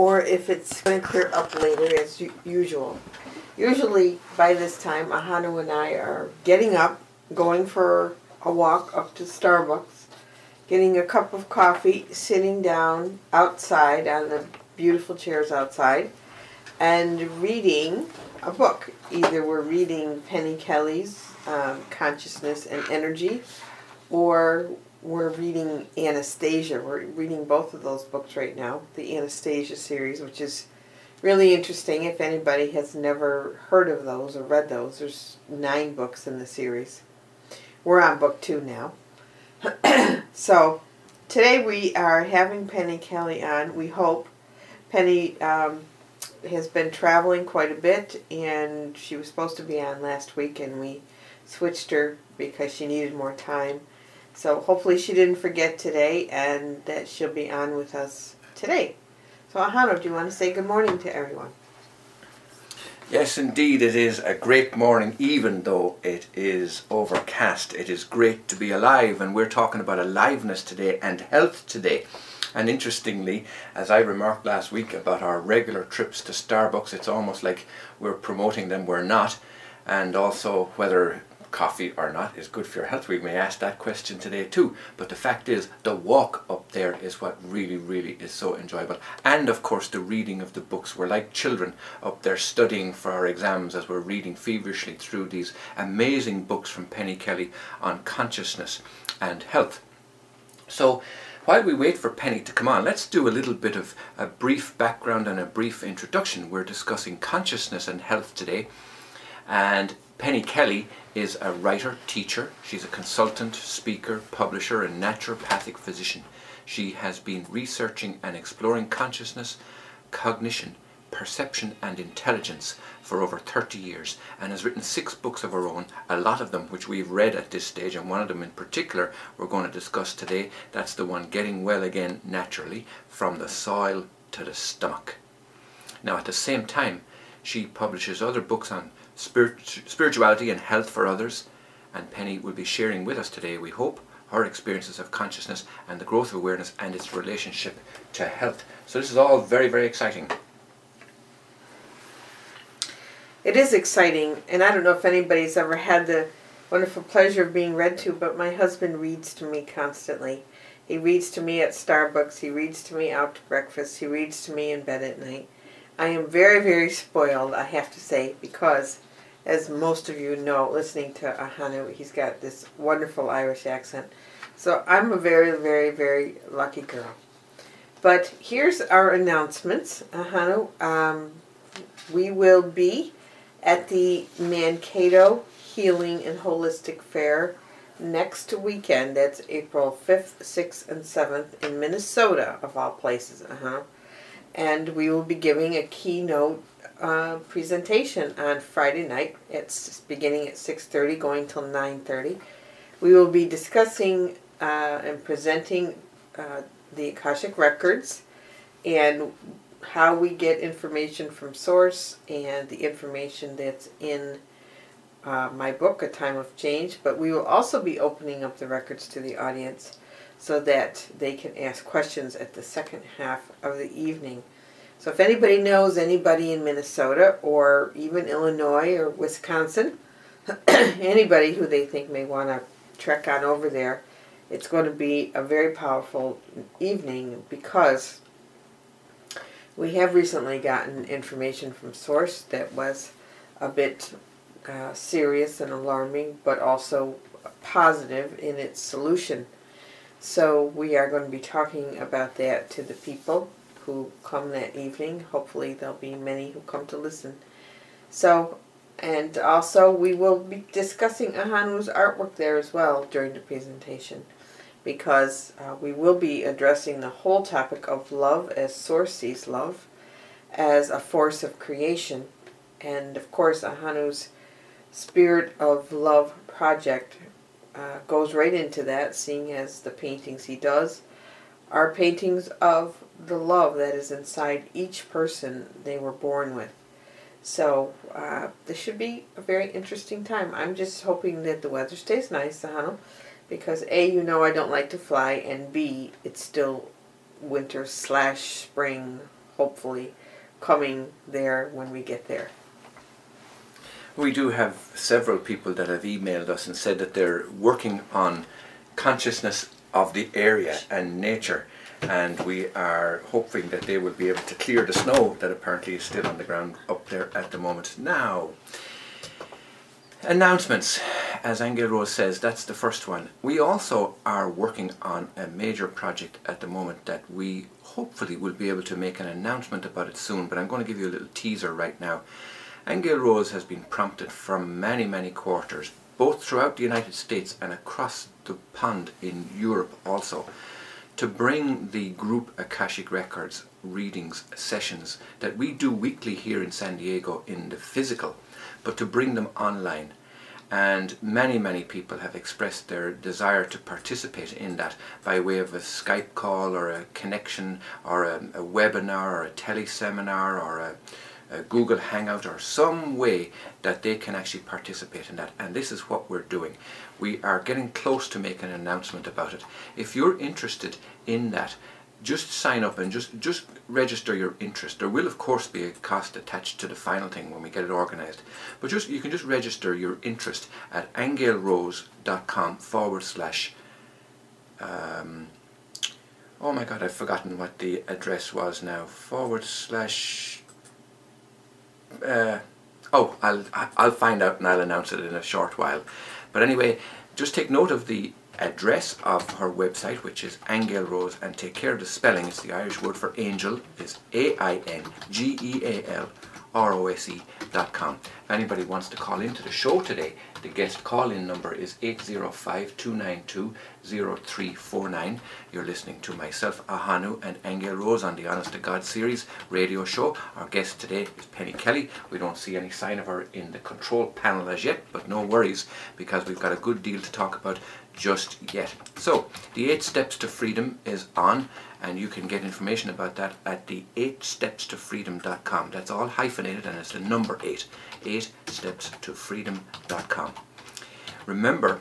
Or if it's going to clear up later as usual. Usually by this time, Ahanu and I are getting up, going for a walk up to Starbucks, getting a cup of coffee, sitting down outside on the beautiful chairs outside, and reading a book. Either we're reading Penny Kelly's um, Consciousness and Energy, or we're reading Anastasia. We're reading both of those books right now, the Anastasia series, which is really interesting. If anybody has never heard of those or read those, there's nine books in the series. We're on book two now. so today we are having Penny Kelly on. We hope Penny um, has been traveling quite a bit, and she was supposed to be on last week, and we switched her because she needed more time. So hopefully she didn't forget today, and that she'll be on with us today. So Ahanu, do you want to say good morning to everyone? Yes, indeed, it is a great morning, even though it is overcast. It is great to be alive, and we're talking about aliveness today and health today. And interestingly, as I remarked last week about our regular trips to Starbucks, it's almost like we're promoting them, we're not. And also whether coffee or not is good for your health. We may ask that question today too. But the fact is, the walk up there is what really, really is so enjoyable. And of course, the reading of the books. We're like children up there studying for our exams as we're reading feverishly through these amazing books from Penny Kelly on consciousness and health. So, while we wait for Penny to come on, let's do a little bit of a brief background and a brief introduction. We're discussing consciousness and health today. And Penny Kelly is a writer, teacher. She's a consultant, speaker, publisher, and naturopathic physician. She has been researching and exploring consciousness, cognition, perception, and intelligence for over 30 years and has written six books of her own, a lot of them which we've read at this stage, and one of them in particular we're going to discuss today. That's the one Getting Well Again Naturally From the Soil to the Stomach. Now, at the same time, she publishes other books on spirit, spirituality and health for others. And Penny will be sharing with us today, we hope, her experiences of consciousness and the growth of awareness and its relationship to health. So this is all very, very exciting. It is exciting, and I don't know if anybody's ever had the wonderful pleasure of being read to, but my husband reads to me constantly. He reads to me at Starbucks, he reads to me out to breakfast, he reads to me in bed at night. I am very, very spoiled, I have to say, because as most of you know, listening to Ahanu, he's got this wonderful Irish accent. So I'm a very, very, very lucky girl. But here's our announcements, Ahanu. Um, we will be at the Mankato Healing and Holistic Fair next weekend. That's April 5th, 6th, and 7th in Minnesota, of all places. Uh-huh. And we will be giving a keynote uh, presentation on Friday night. It's beginning at 6.30, going till 9.30. We will be discussing uh, and presenting uh, the Akashic Records and how we get information from source and the information that's in uh, my book, A Time of Change. But we will also be opening up the records to the audience so that they can ask questions at the second half of the evening. So if anybody knows anybody in Minnesota or even Illinois or Wisconsin, anybody who they think may want to trek on over there, it's going to be a very powerful evening because we have recently gotten information from source that was a bit uh, serious and alarming, but also positive in its solution. So we are going to be talking about that to the people who come that evening. Hopefully, there'll be many who come to listen. So, and also we will be discussing Ahanu's artwork there as well during the presentation. because uh, we will be addressing the whole topic of love as Source sees love as a force of creation. And of course, Ahanu's Spirit of Love project uh, goes right into that, seeing as the paintings he does are paintings of the love that is inside each person they were born with. So uh, this should be a very interesting time. I'm just hoping that the weather stays nice, Sahano, because A, you know I don't like to fly, and B, it's still winter slash spring, hopefully, coming there when we get there. We do have several people that have emailed us and said that they're working on consciousness of the area and nature and we are hoping that they will be able to clear the snow that apparently is still on the ground up there at the moment. Now, announcements. As Angel Rose says, that's the first one. We also are working on a major project at the moment that we hopefully will be able to make an announcement about it soon, but I'm going to give you a little teaser right now. Angel Rose has been prompted from many, many quarters, both throughout the United States and across the pond in Europe also to bring the group Akashic Records readings sessions that we do weekly here in San Diego in the physical, but to bring them online. And many, many people have expressed their desire to participate in that by way of a Skype call or a connection or a, a webinar or a teleseminar or a, a Google Hangout or some way that they can actually participate in that. And this is what we're doing. We are getting close to making an announcement about it. If you're interested in that, just sign up and just just register your interest. There will of course be a cost attached to the final thing when we get it organized. But just you can just register your interest at angelrose.com forward slash um, oh my god I've forgotten what the address was now forward slash uh, oh, I'll I'll find out and I'll announce it in a short while. But anyway, just take note of the address of her website, which is Angel Rose, and take care of the spelling. It's the Irish word for angel. is A I N G E A L R O S E dot com. If anybody wants to call into the show today, the guest call in number is 805 292 0349. You're listening to myself, Ahanu, and Angel Rose on the Honest to God series radio show. Our guest today is Penny Kelly. We don't see any sign of her in the control panel as yet, but no worries because we've got a good deal to talk about just yet. So, the eight steps to freedom is on, and you can get information about that at the 8stepstofreedom.com. That's all hyphenated, and it's the number eight. 8stepstofreedom.com. Remember,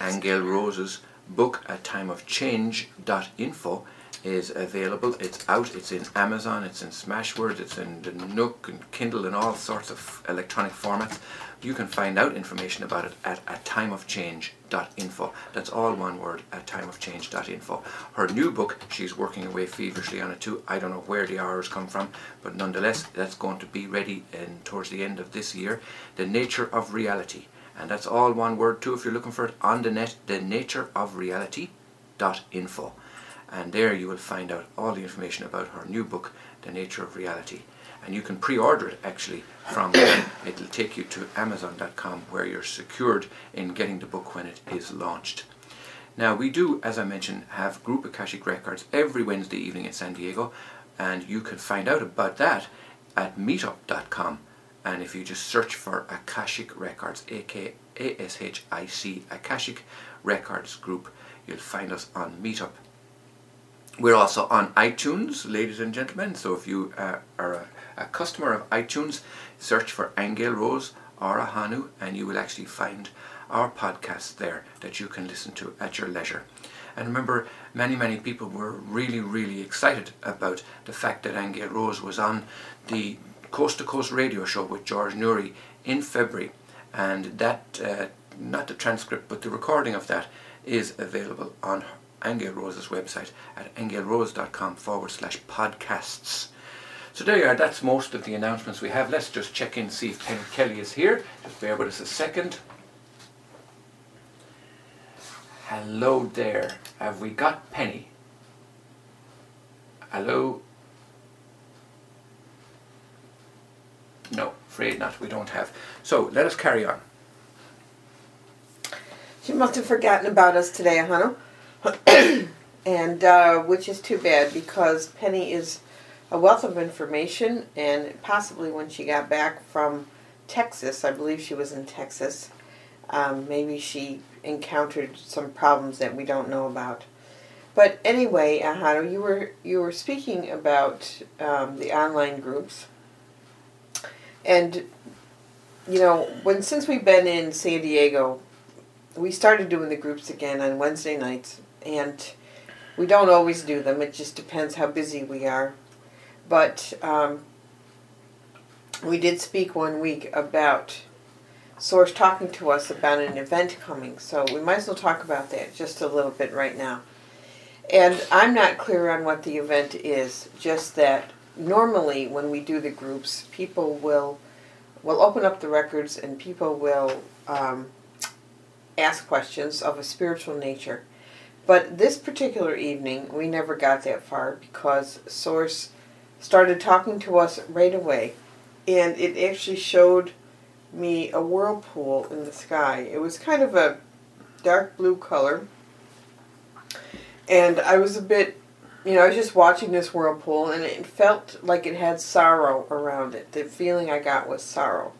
Angel Rose's book at time of change.info is available. It's out. It's in Amazon. It's in Smashwords. It's in the Nook and Kindle and all sorts of electronic formats. You can find out information about it at a timeofchange.info. That's all one word at timeofchange.info. Her new book, she's working away feverishly on it too. I don't know where the hours come from, but nonetheless, that's going to be ready in, towards the end of this year. The Nature of Reality. And that's all one word too if you're looking for it on the net, the nature of reality.info and there you will find out all the information about her new book, The Nature of Reality. And you can pre-order it actually from It'll take you to Amazon.com where you're secured in getting the book when it is launched. Now we do, as I mentioned, have Group Akashic Records every Wednesday evening in San Diego, and you can find out about that at meetup.com. And if you just search for Akashic Records, A-K-A-S-H-I-C, Akashic Records Group, you'll find us on Meetup we're also on iTunes, ladies and gentlemen. So if you uh, are a, a, customer of iTunes, search for Angel Rose or Ahanu, and you will actually find our podcast there that you can listen to at your leisure. And remember, many, many people were really, really excited about the fact that Angel Rose was on the Coast to Coast radio show with George Noory in February. And that, uh, not the transcript, but the recording of that is available on Angel Rose's website at angelrose.com forward slash podcasts. So there you are, that's most of the announcements we have. Let's just check in, see if Penny Kelly is here. Just bear with us a second. Hello there. Have we got Penny? Hello? No, afraid not. We don't have. So let us carry on. She must have forgotten about us today, huh? and uh, which is too bad because Penny is a wealth of information, and possibly when she got back from Texas, I believe she was in Texas, um, maybe she encountered some problems that we don't know about. But anyway, Ahanu, you were you were speaking about um, the online groups, and you know when since we've been in San Diego, we started doing the groups again on Wednesday nights, and we don't always do them. It just depends how busy we are. But um, we did speak one week about Source talking to us about an event coming, so we might as well talk about that just a little bit right now. And I'm not clear on what the event is, just that normally when we do the groups, people will will open up the records and people will um, ask questions of a spiritual nature. But this particular evening, we never got that far because Source started talking to us right away. And it actually showed me a whirlpool in the sky. It was kind of a dark blue color and I was a bit, you know, I was just watching this whirlpool, and it felt like it had sorrow around it. The feeling I got was sorrow.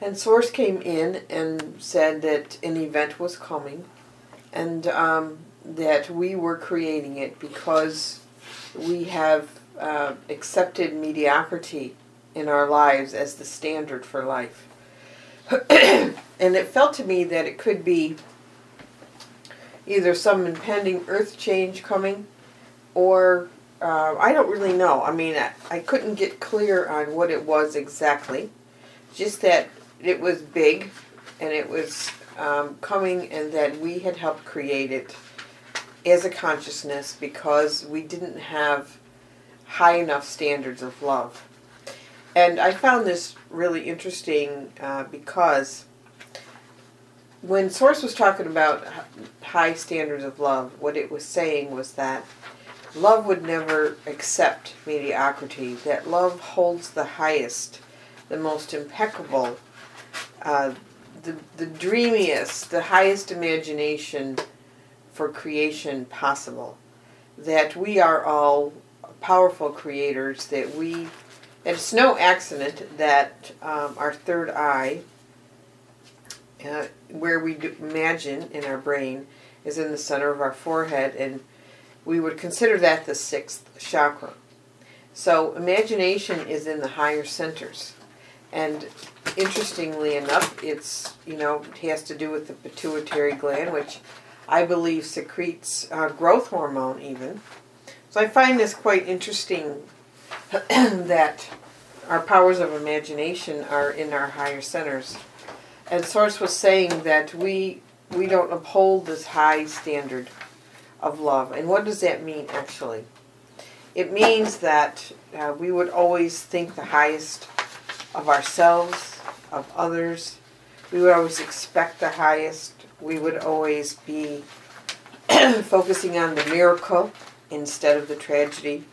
And Source came in and said that an event was coming, and um, that we were creating it because we have uh, accepted mediocrity in our lives as the standard for life. and it felt to me that it could be either some impending earth change coming or uh, I don't really know. I mean, I, I couldn't get clear on what it was exactly. Just that it was big and it was um, coming and that we had helped create it as a consciousness because we didn't have high enough standards of love. And I found this really interesting uh, because when Source was talking about high standards of love, what it was saying was that love would never accept mediocrity, that love holds the highest, the most impeccable, uh, the, the dreamiest, the highest imagination for creation possible. That we are all powerful creators, that we, that it's no accident that um, our third eye uh, where we imagine in our brain is in the center of our forehead, and we would consider that the sixth chakra. So imagination is in the higher centers, and interestingly enough, it's you know it has to do with the pituitary gland, which I believe secretes uh, growth hormone even. So I find this quite interesting that our powers of imagination are in our higher centers. And Source was saying that we we don't uphold this high standard of love. And what does that mean actually? It means that uh, we would always think the highest of ourselves, of others. We would always expect the highest. We would always be focusing on the miracle instead of the tragedy.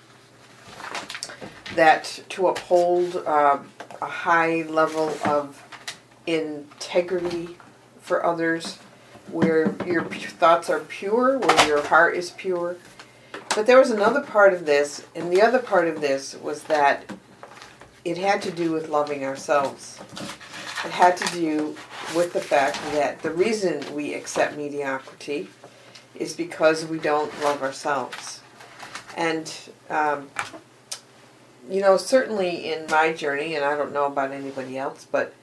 That to uphold uh, a high level of integrity for others, where your thoughts are pure, where your heart is pure. But there was another part of this, and the other part of this was that it had to do with loving ourselves. It had to do with the fact that the reason we accept mediocrity is because we don't love ourselves. And, um, you know, certainly in my journey, and I don't know about anybody else, but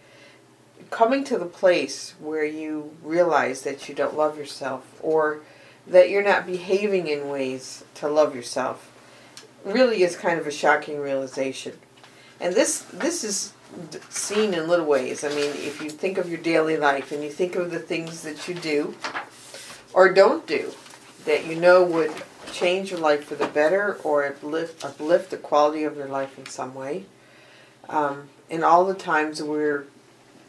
coming to the place where you realize that you don't love yourself or that you're not behaving in ways to love yourself really is kind of a shocking realization. And this this is seen in little ways. I mean, if you think of your daily life and you think of the things that you do or don't do that you know would change your life for the better or uplift, uplift the quality of your life in some way. Um, and all the times we're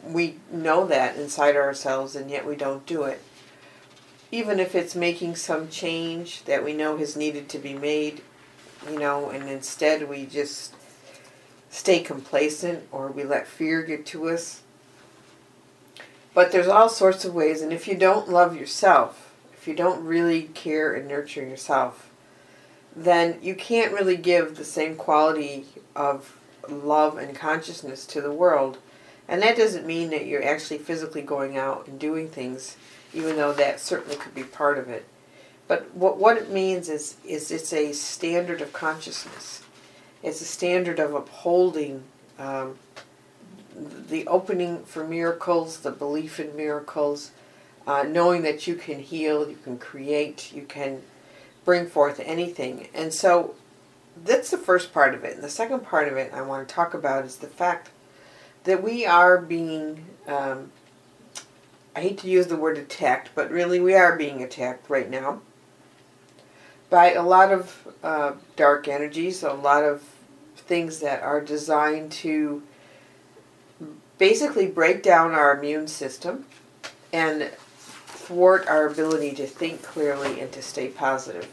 we know that inside ourselves and yet we don't do it. Even if it's making some change that we know has needed to be made, you know, and instead we just stay complacent or we let fear get to us. But there's all sorts of ways, and if you don't love yourself, you don't really care and nurture yourself, then you can't really give the same quality of love and consciousness to the world. And that doesn't mean that you're actually physically going out and doing things, even though that certainly could be part of it. But what, what it means is, is it's a standard of consciousness. It's a standard of upholding um, the opening for miracles, the belief in miracles, uh, knowing that you can heal, you can create, you can bring forth anything. And so that's the first part of it. And the second part of it I want to talk about is the fact that we are being, um, I hate to use the word attacked, but really we are being attacked right now by a lot of uh, dark energies, a lot of things that are designed to basically break down our immune system and thwart our ability to think clearly and to stay positive.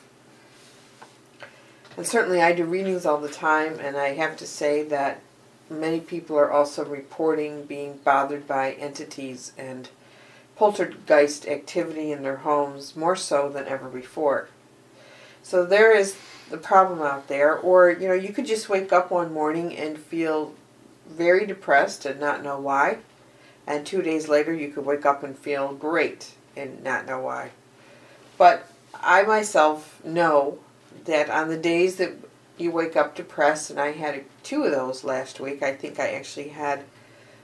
And certainly I do readings all the time, and I have to say that many people are also reporting being bothered by entities and poltergeist activity in their homes more so than ever before. So there is the problem out there, or you know, you could just wake up one morning and feel very depressed and not know why, and two days later you could wake up and feel great and not know why. But I myself know that on the days that you wake up depressed, and I had two of those last week, I think I actually had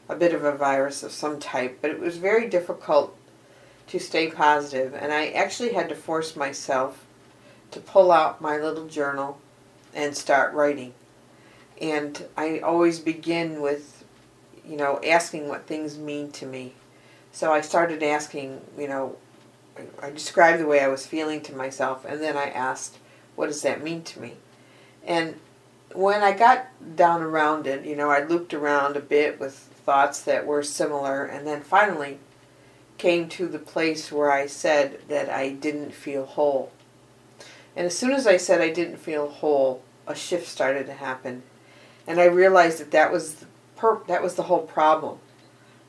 a bit of a virus of some type, but it was very difficult to stay positive, and I actually had to force myself to pull out my little journal and start writing. And I always begin with, you know, asking what things mean to me. So I started asking, you know, I described the way I was feeling to myself, and then I asked, what does that mean to me? And when I got down around it, you know, I looped around a bit with thoughts that were similar, and then finally came to the place where I said that I didn't feel whole. And as soon as I said I didn't feel whole, a shift started to happen. And I realized that that was the per- that was the whole problem.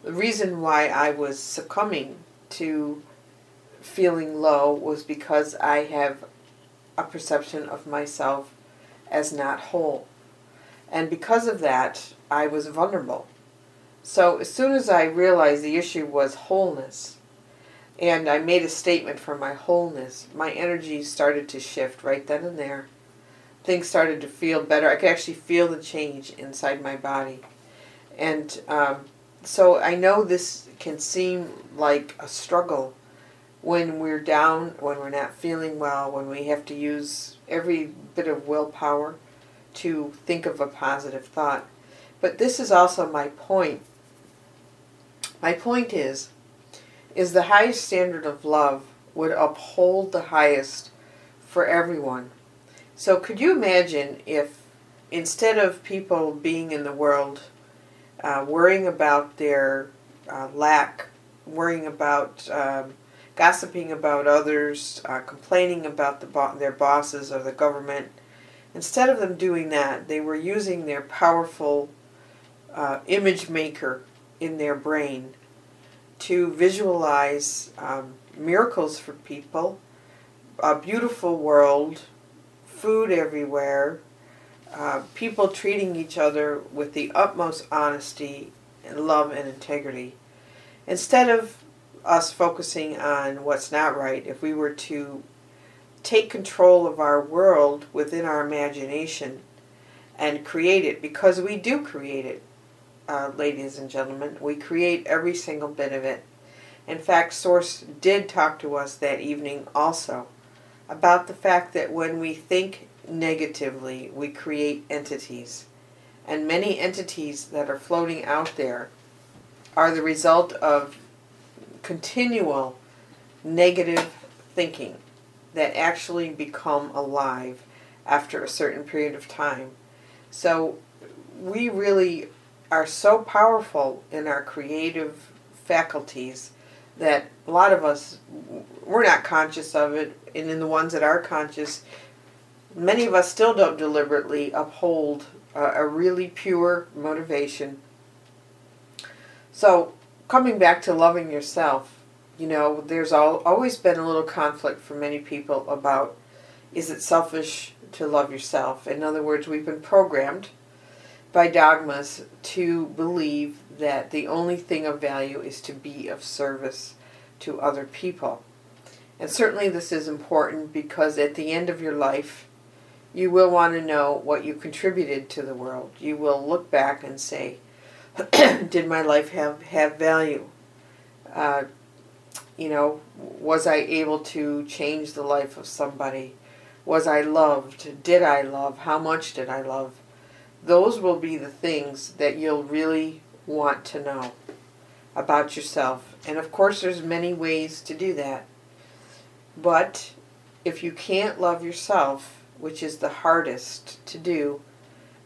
The reason why I was succumbing to feeling low was because I have a perception of myself as not whole. And because of that, I was vulnerable. So as soon as I realized the issue was wholeness, and I made a statement for my wholeness, my energy started to shift right then and there. Things started to feel better. I could actually feel the change inside my body. And um, so I know this can seem like a struggle when we're down, when we're not feeling well, when we have to use every bit of willpower to think of a positive thought. But this is also my point. My point is is the highest standard of love would uphold the highest for everyone. So could you imagine if instead of people being in the world uh, worrying about their uh, lack, worrying about um, gossiping about others, uh, complaining about the bo- their bosses or the government, instead of them doing that, they were using their powerful uh, image maker in their brain to visualize um, miracles for people, a beautiful world, food everywhere, uh, people treating each other with the utmost honesty and love and integrity. Instead of us focusing on what's not right, if we were to take control of our world within our imagination and create it, because we do create it, uh, ladies and gentlemen. We create every single bit of it. In fact, Source did talk to us that evening also about the fact that when we think negatively, we create entities. And many entities that are floating out there are the result of continual negative thinking that actually become alive after a certain period of time. So we really are so powerful in our creative faculties that a lot of us we're not conscious of it and in the ones that are conscious many of us still don't deliberately uphold uh, a really pure motivation so coming back to loving yourself you know, there's all, always been a little conflict for many people about is it selfish to love yourself? In other words, we've been programmed by dogmas to believe that the only thing of value is to be of service to other people. And certainly this is important because at the end of your life, you will want to know what you contributed to the world. You will look back and say, did my life have, have value? Uh, you know, was I able to change the life of somebody? Was I loved? Did I love? How much did I love? Those will be the things that you'll really want to know about yourself. And of course, there's many ways to do that. But if you can't love yourself, which is the hardest to do,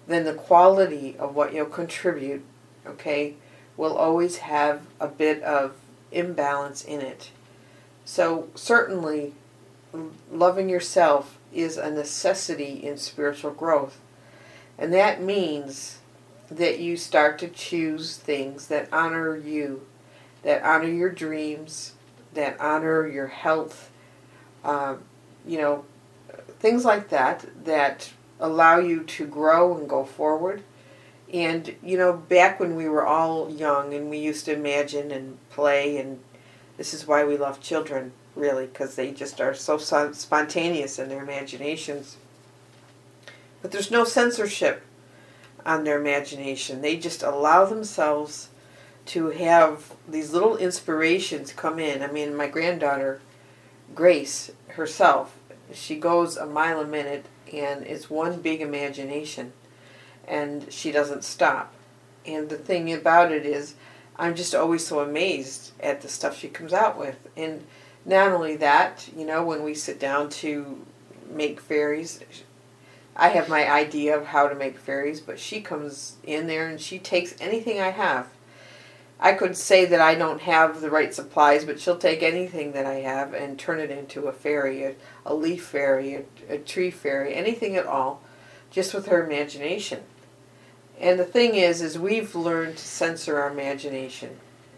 then the quality of what you'll contribute, okay, will always have a bit of imbalance in it. So, certainly, loving yourself is a necessity in spiritual growth. And that means that you start to choose things that honor you, that honor your dreams, that honor your health, uh, you know, things like that, that allow you to grow and go forward. And, you know, back when we were all young and we used to imagine and play, and this is why we love children, really, because they just are so spontaneous in their imaginations. But there's no censorship on their imagination. They just allow themselves to have these little inspirations come in. I mean, my granddaughter, Grace herself, she goes a mile a minute and it's one big imagination and she doesn't stop. And the thing about it is, I'm just always so amazed at the stuff she comes out with. And not only that, you know, when we sit down to make fairies, I have my idea of how to make fairies, but she comes in there and she takes anything I have. I could say that I don't have the right supplies, but she'll take anything that I have and turn it into a fairy, a, a leaf fairy, a, a tree fairy, anything at all, just with her imagination. And the thing is, is we've learned to censor our imagination.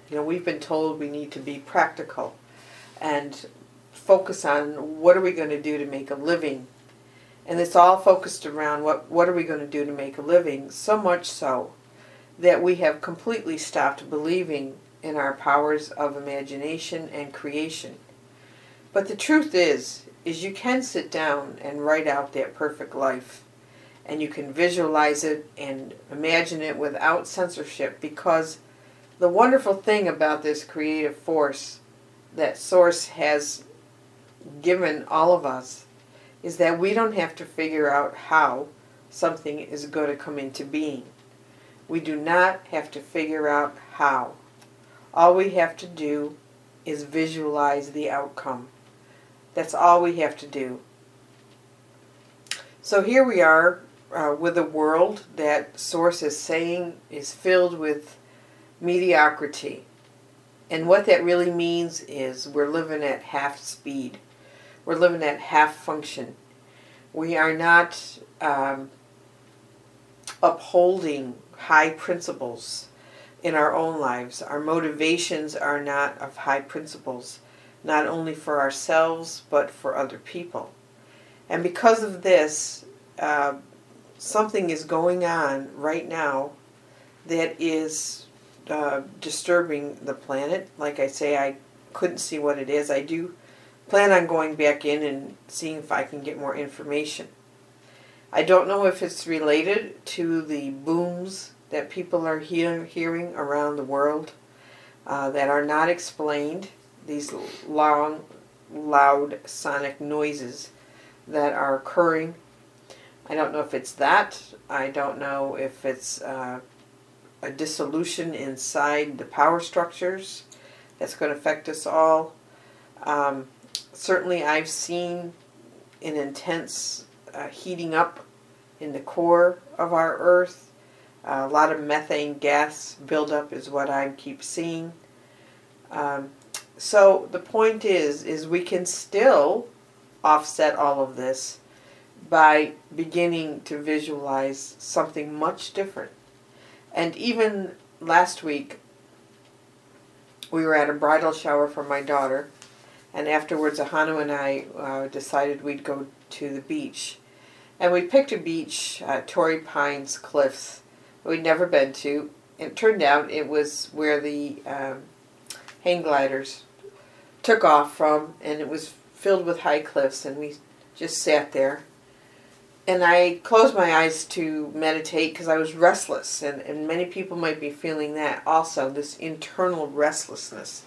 You know, we've been told we need to be practical and focus on what are we going to do to make a living and it's all focused around what, what are we going to do to make a living, so much so that we have completely stopped believing in our powers of imagination and creation. But the truth is, is you can sit down and write out that perfect life and you can visualize it and imagine it without censorship because the wonderful thing about this creative force that source has given all of us is that we don't have to figure out how something is going to come into being. We do not have to figure out how. All we have to do is visualize the outcome. That's all we have to do. So here we are uh, with a world that Source is saying is filled with mediocrity. And what that really means is we're living at half speed. We're living at half function. We are not um, upholding high principles in our own lives. Our motivations are not of high principles, not only for ourselves, but for other people. And because of this, uh, something is going on right now that is uh, disturbing the planet. Like I say, I couldn't see what it is. I do plan on going back in and seeing if I can get more information. I don't know if it's related to the booms that people are hear, hearing around the world uh, that are not explained, these long, loud sonic noises that are occurring. I don't know if it's that. I don't know if it's uh, a dissolution inside the power structures that's going to affect us all. Um, certainly I've seen an intense uh, heating up in the core of our Earth. Uh, a lot of methane gas buildup is what I keep seeing. Um, so the point is, is we can still offset all of this by beginning to visualize something much different. And even last week, we were at a bridal shower for my daughter, and afterwards, Ahanu and I uh, decided we'd go to the beach. And we picked a beach, Torrey Pines Cliffs, we'd never been to. It turned out it was where the um, hang gliders took off from, and it was filled with high cliffs, and we just sat there. And I closed my eyes to meditate because I was restless, and, and many people might be feeling that also this internal restlessness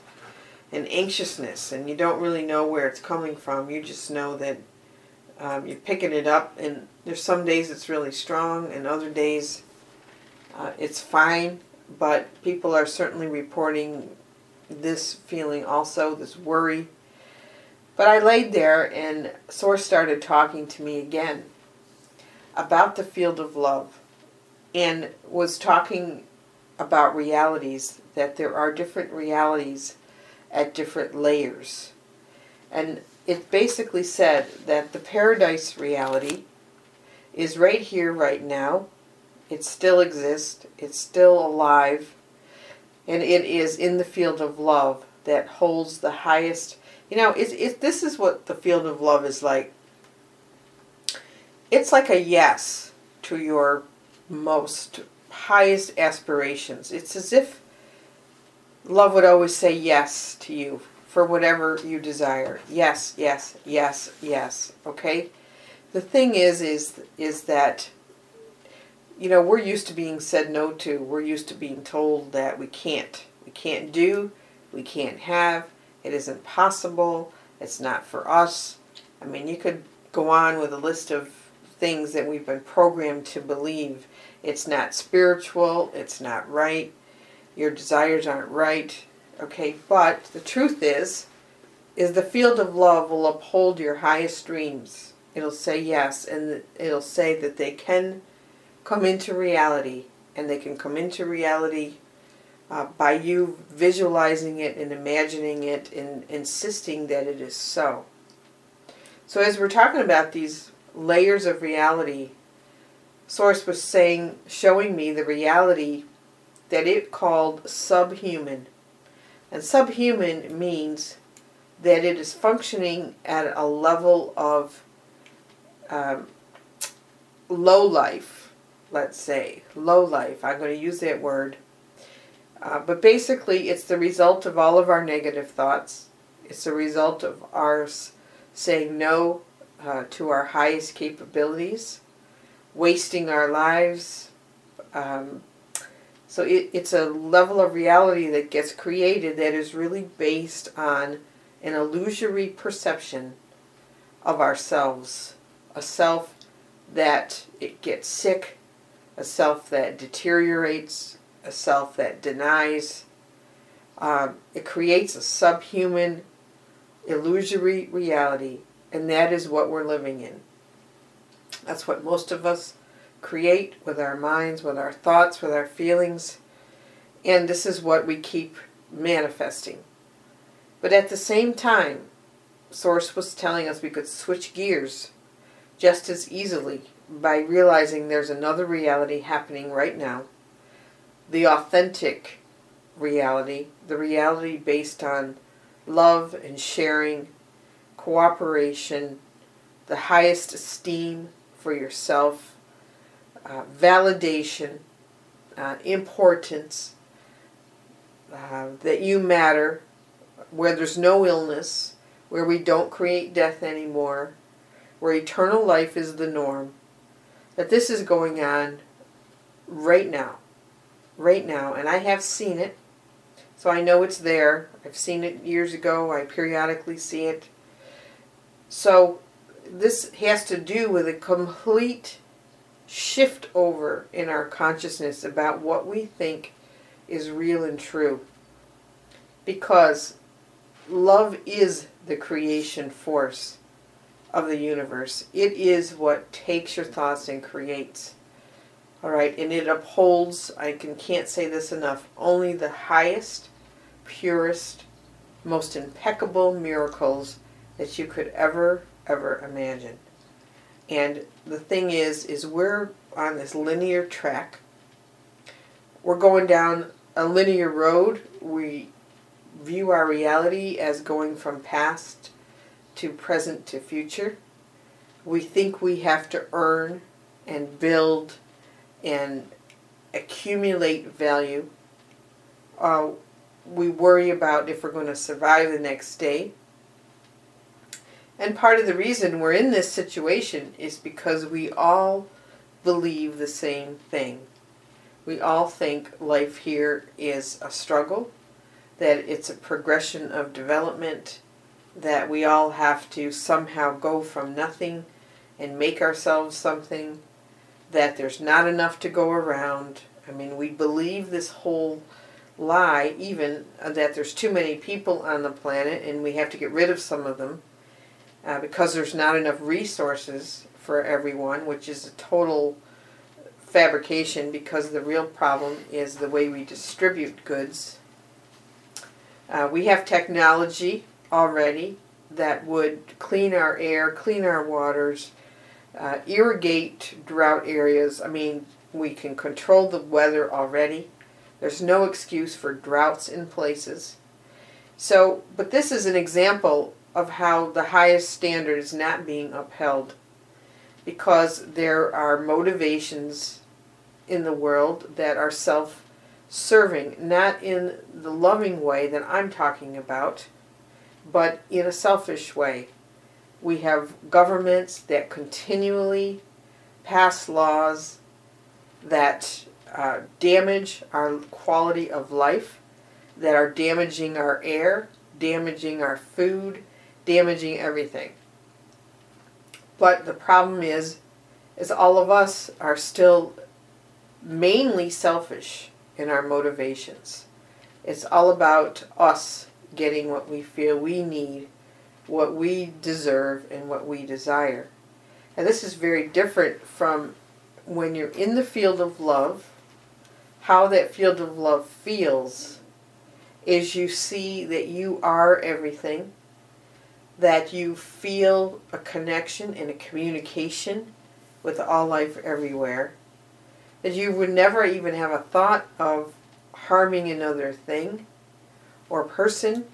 and anxiousness, and you don't really know where it's coming from. You just know that um, you're picking it up, and there's some days it's really strong, and other days uh, it's fine, but people are certainly reporting this feeling also, this worry. But I laid there, and Source started talking to me again about the field of love and was talking about realities, that there are different realities at different layers. And it basically said that the paradise reality is right here, right now. It still exists, it's still alive, and it is in the field of love that holds the highest. You know, it, it, this is what the field of love is like it's like a yes to your most highest aspirations. It's as if love would always say yes to you for whatever you desire. Yes, yes, yes, yes. Okay? The thing is is is that you know, we're used to being said no to. We're used to being told that we can't. We can't do, we can't have, it isn't possible, it's not for us. I mean, you could go on with a list of things that we've been programmed to believe. It's not spiritual, it's not right, your desires aren't right. Okay, but the truth is, is the field of love will uphold your highest dreams. It'll say yes, and it'll say that they can come into reality, and they can come into reality uh, by you visualizing it and imagining it and insisting that it is so. So, as we're talking about these layers of reality. Source was saying, showing me the reality that it called subhuman. And subhuman means that it is functioning at a level of um, low life, let's say. Low life. I'm going to use that word. Uh, but basically, it's the result of all of our negative thoughts. It's the result of our saying no uh, to our highest capabilities, wasting our lives. Um, so it, it's a level of reality that gets created that is really based on an illusory perception of ourselves, a self that it gets sick, a self that deteriorates, a self that denies. Um, it creates a subhuman, illusory reality and that is what we're living in. That's what most of us create with our minds, with our thoughts, with our feelings. And this is what we keep manifesting. But at the same time, Source was telling us we could switch gears just as easily by realizing there's another reality happening right now. The authentic reality, the reality based on love and sharing cooperation, the highest esteem for yourself, uh, validation, uh, importance, uh, that you matter, where there's no illness, where we don't create death anymore, where eternal life is the norm, that this is going on right now. Right now. And I have seen it. So I know it's there. I've seen it years ago. I periodically see it. So this has to do with a complete shift over in our consciousness about what we think is real and true. Because love is the creation force of the universe. It is what takes your thoughts and creates. All right, and it upholds, I can, can't say this enough, only the highest, purest, most impeccable miracles that you could ever, ever imagine. And the thing is, is we're on this linear track. We're going down a linear road. We view our reality as going from past to present to future. We think we have to earn and build and accumulate value. Uh, we worry about if we're going to survive the next day. And part of the reason we're in this situation is because we all believe the same thing. We all think life here is a struggle, that it's a progression of development, that we all have to somehow go from nothing and make ourselves something, that there's not enough to go around. I mean, we believe this whole lie, even uh, that there's too many people on the planet and we have to get rid of some of them uh, because there's not enough resources for everyone, which is a total fabrication because the real problem is the way we distribute goods. Uh, we have technology already that would clean our air, clean our waters, uh, irrigate drought areas. I mean, we can control the weather already. There's no excuse for droughts in places. So, but this is an example of how the highest standard is not being upheld because there are motivations in the world that are self serving, not in the loving way that I'm talking about, but in a selfish way. We have governments that continually pass laws that uh, damage our quality of life, that are damaging our air, damaging our food, damaging everything. But the problem is, is all of us are still mainly selfish in our motivations. It's all about us getting what we feel we need, what we deserve, and what we desire. And this is very different from when you're in the field of love, how that field of love feels is you see that you are everything, that you feel a connection and a communication with all life everywhere, that you would never even have a thought of harming another thing or person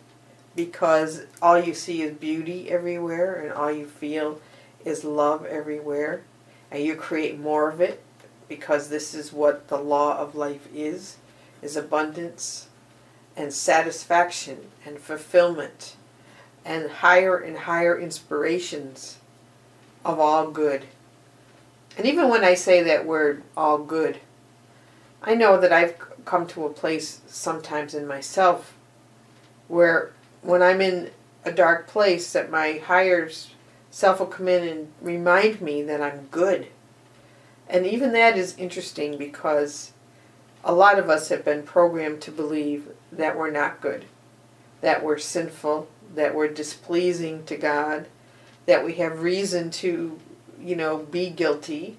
because all you see is beauty everywhere and all you feel is love everywhere. And you create more of it because this is what the law of life is is abundance and satisfaction and fulfillment and higher and higher inspirations of all good and even when I say that word, all good, I know that I've come to a place sometimes in myself where when I'm in a dark place that my higher self will come in and remind me that I'm good. And even that is interesting because a lot of us have been programmed to believe that we're not good, that we're sinful, that we're displeasing to God, that we have reason to you know, be guilty.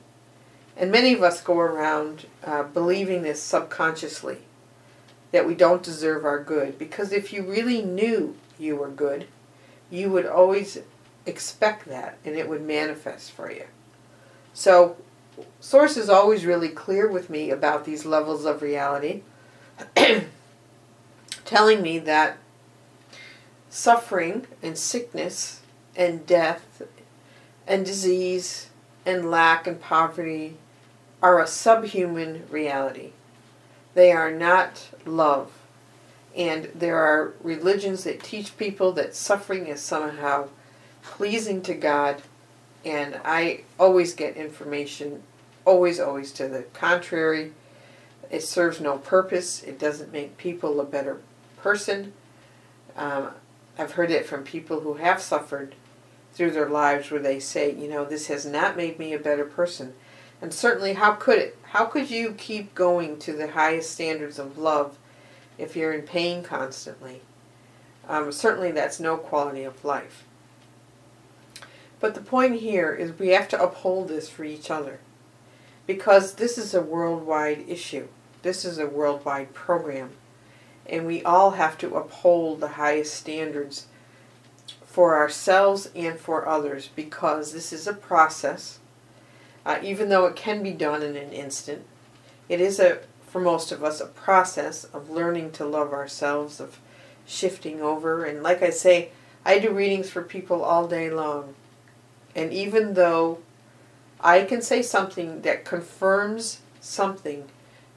And many of us go around uh, believing this subconsciously that we don't deserve our good. Because if you really knew you were good, you would always expect that and it would manifest for you. So, Source is always really clear with me about these levels of reality, telling me that suffering and sickness and death and disease and lack and poverty are a subhuman reality. They are not love. And there are religions that teach people that suffering is somehow pleasing to God. And I always get information, always, always to the contrary. It serves no purpose. It doesn't make people a better person. Um, I've heard it from people who have suffered through their lives where they say, you know, this has not made me a better person. And certainly, how could it? How could you keep going to the highest standards of love if you're in pain constantly? Um, certainly, that's no quality of life. But the point here is we have to uphold this for each other because this is a worldwide issue. This is a worldwide program. And we all have to uphold the highest standards for ourselves and for others because this is a process. Uh, even though it can be done in an instant, it is a for most of us a process of learning to love ourselves, of shifting over. And like I say, I do readings for people all day long. And even though I can say something that confirms something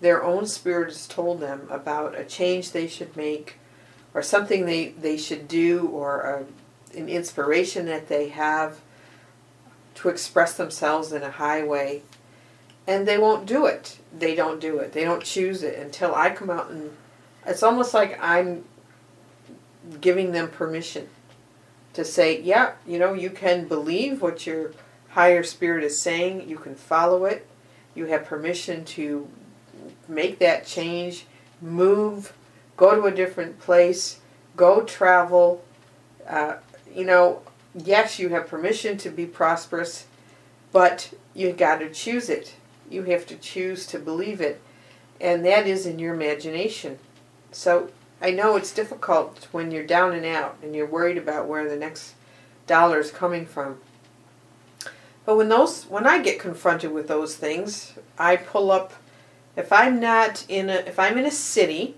their own spirit has told them about a change they should make or something they, they should do or a, an inspiration that they have to express themselves in a high way. And they won't do it. They don't do it. They don't choose it until i come out and it's almost like i'm giving them permission to say yeah you know you can believe what your higher spirit is saying. You can follow it. You have permission to make that change move go to a different place go travel uh, you know yes you have permission to be prosperous but you got to choose it you have to choose to believe it. And that is in your imagination. So I know it's difficult when you're down and out and you're worried about where the next dollar is coming from. But when those when I get confronted with those things, I pull up if I'm not in a if I'm in a city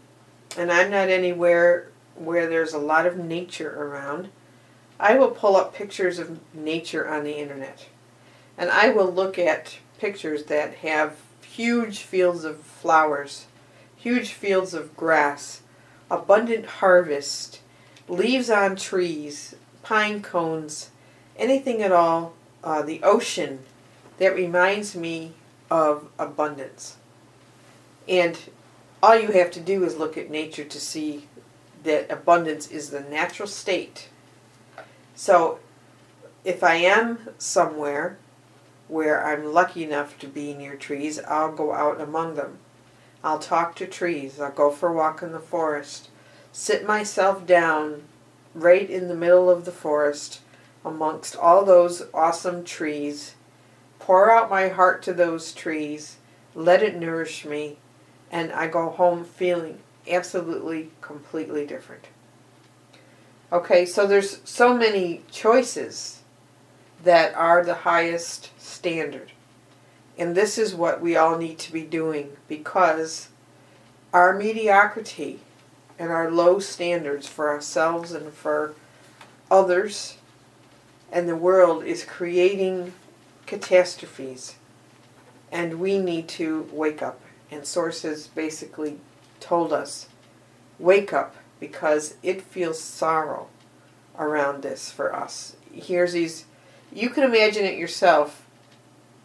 and I'm not anywhere where there's a lot of nature around, I will pull up pictures of nature on the internet. And I will look at pictures that have huge fields of flowers, huge fields of grass, abundant harvest, leaves on trees, pine cones, anything at all, uh, the ocean that reminds me of abundance. And all you have to do is look at nature to see that abundance is the natural state. So if I am somewhere where I'm lucky enough to be near trees, I'll go out among them. I'll talk to trees. I'll go for a walk in the forest. Sit myself down right in the middle of the forest amongst all those awesome trees. Pour out my heart to those trees. Let it nourish me. And I go home feeling absolutely, completely different. Okay, so there's so many choices that are the highest standard. And this is what we all need to be doing because our mediocrity and our low standards for ourselves and for others and the world is creating catastrophes. And we need to wake up. And sources basically told us wake up because it feels sorrow around this for us. Here's these you can imagine it yourself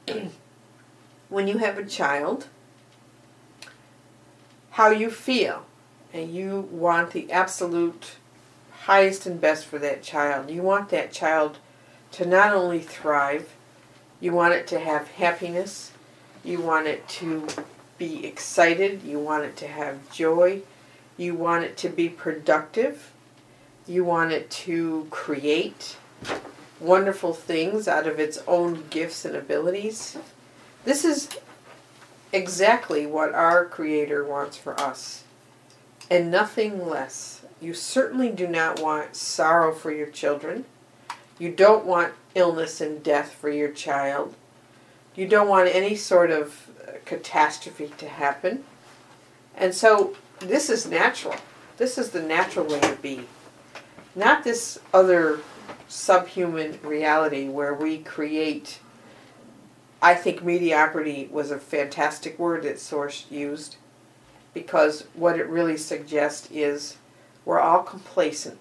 when you have a child, how you feel, and you want the absolute highest and best for that child. You want that child to not only thrive, you want it to have happiness, you want it to be excited, you want it to have joy, you want it to be productive, you want it to create, wonderful things out of its own gifts and abilities. This is exactly what our Creator wants for us, and nothing less. You certainly do not want sorrow for your children. You don't want illness and death for your child. You don't want any sort of uh, catastrophe to happen. And so this is natural. This is the natural way to be. Not this other subhuman reality where we create. I think mediocrity was a fantastic word that Source used because what it really suggests is we're all complacent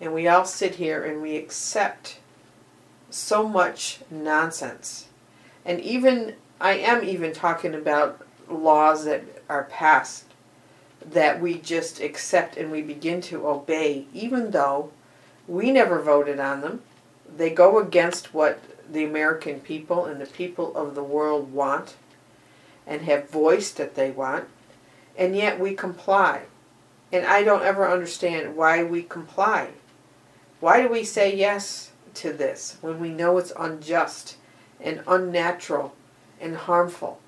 and we all sit here and we accept so much nonsense. And even, I am even talking about laws that are passed that we just accept and we begin to obey, even though we never voted on them. They go against what the American people and the people of the world want and have voiced that they want, and yet we comply. And I don't ever understand why we comply. Why do we say yes to this when we know it's unjust and unnatural and harmful?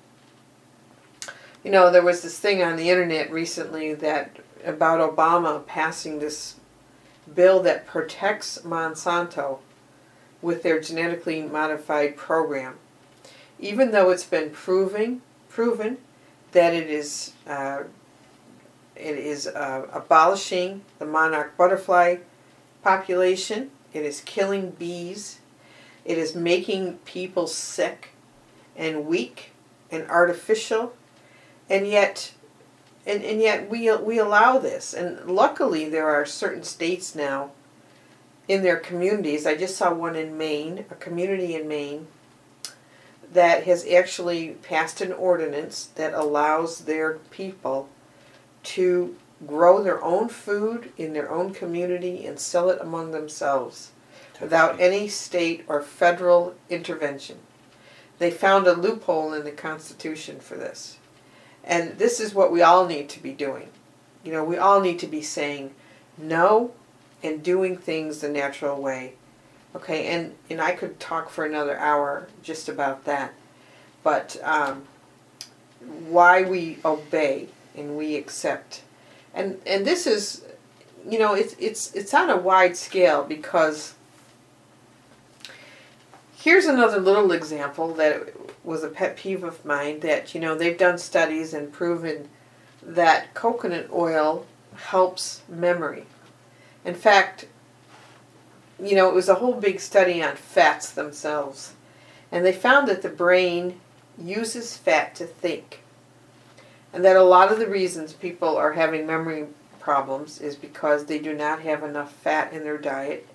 You know, there was this thing on the internet recently that about Obama passing this bill that protects Monsanto with their genetically modified program. Even though it's been proven proven that it is uh, it is uh, abolishing the monarch butterfly population. It is killing bees. It is making people sick and weak and artificial. And yet, and, and yet we, we allow this. And luckily, there are certain states now in their communities. I just saw one in Maine, a community in Maine, that has actually passed an ordinance that allows their people to grow their own food in their own community and sell it among themselves without any state or federal intervention. They found a loophole in the Constitution for this. And this is what we all need to be doing. You know, we all need to be saying no and doing things the natural way. Okay, and, and I could talk for another hour just about that. But um, why we obey and we accept. And and this is you know, it's it's it's on a wide scale because here's another little example that was a pet peeve of mine that you know they've done studies and proven that coconut oil helps memory. In fact, you know, it was a whole big study on fats themselves. And they found that the brain uses fat to think. And that a lot of the reasons people are having memory problems is because they do not have enough fat in their diet.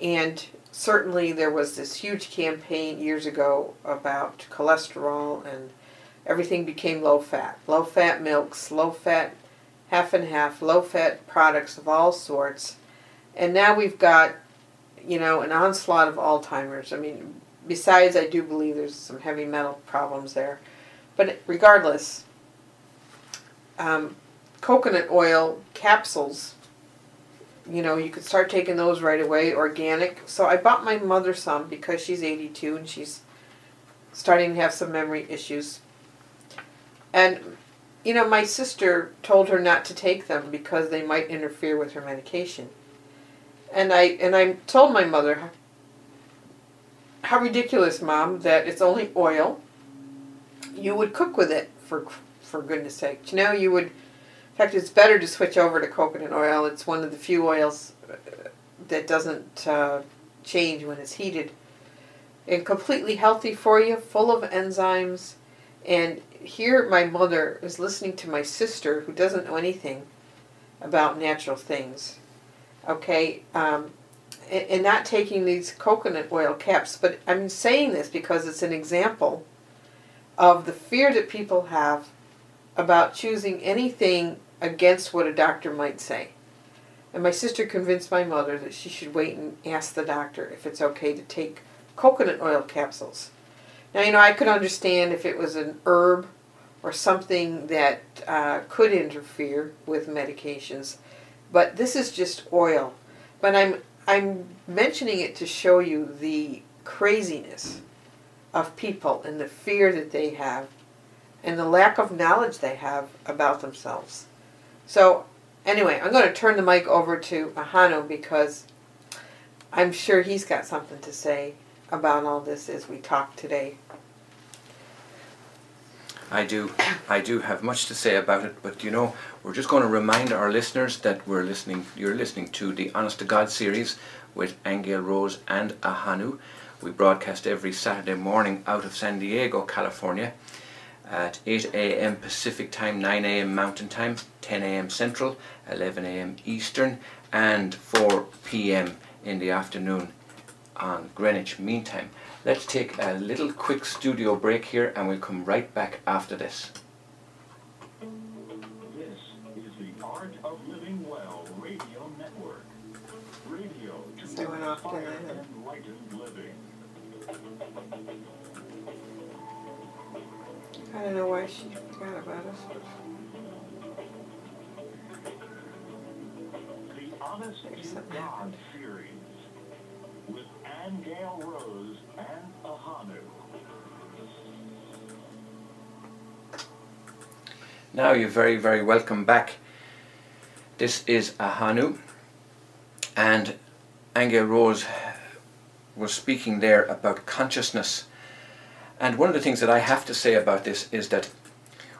And certainly there was this huge campaign years ago about cholesterol and everything became low fat. Low fat milks, low fat half and half, low fat products of all sorts. And now we've got, you know, an onslaught of Alzheimer's. I mean, besides, I do believe there's some heavy metal problems there. But regardless, um, coconut oil capsules, you know, you could start taking those right away, organic. So I bought my mother some because she's 82 and she's starting to have some memory issues. And you know, my sister told her not to take them because they might interfere with her medication. And I and I told my mother, "How ridiculous, mom, that it's only oil. You would cook with it for for goodness sake. You know, you would in fact, it's better to switch over to coconut oil. It's one of the few oils uh, that doesn't uh, change when it's heated. And completely healthy for you, full of enzymes, and here my mother is listening to my sister who doesn't know anything about natural things okay um, and, and not taking these coconut oil caps but i'm saying this because it's an example of the fear that people have about choosing anything against what a doctor might say and my sister convinced my mother that she should wait and ask the doctor if it's okay to take coconut oil capsules now, you know, I could understand if it was an herb or something that uh, could interfere with medications, but this is just oil. But I'm I'm mentioning it to show you the craziness of people and the fear that they have and the lack of knowledge they have about themselves. So, anyway, I'm going to turn the mic over to Ahanu because I'm sure he's got something to say about all this as we talk today. I do, I do have much to say about it, but you know, we're just going to remind our listeners that we're listening. You're listening to the Honest to God series with Angel Rose and Ahanu. We broadcast every Saturday morning out of San Diego, California, at 8 a.m. Pacific Time, 9 a.m. Mountain Time, 10 a.m. Central, 11 a.m. Eastern, and 4 p.m. in the afternoon on Greenwich Mean Time. Let's take a little quick studio break here and we'll come right back after this. This is the Art of Living Well Radio Network. Radio to I don't know why she forgot about us. The Honest Maybe to something God happened. series with Angel Rose and Ahanu. Now you're very, very welcome back. This is Ahanu, and Angel Rose was speaking there about consciousness. And one of the things that I have to say about this is that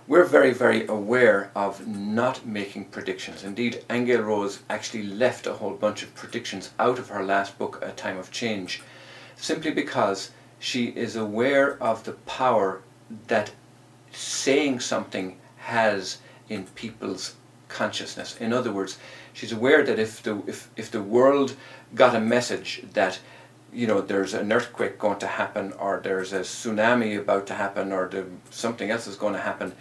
we're very, very aware of not making predictions. Indeed, Angel Rose actually left a whole bunch of predictions out of her last book, A Time of Change, simply because she is aware of the power that saying something has in people's consciousness. In other words, she's aware that if the if, if the world got a message that you know there's an earthquake going to happen or there's a tsunami about to happen or the, something else is going to happen.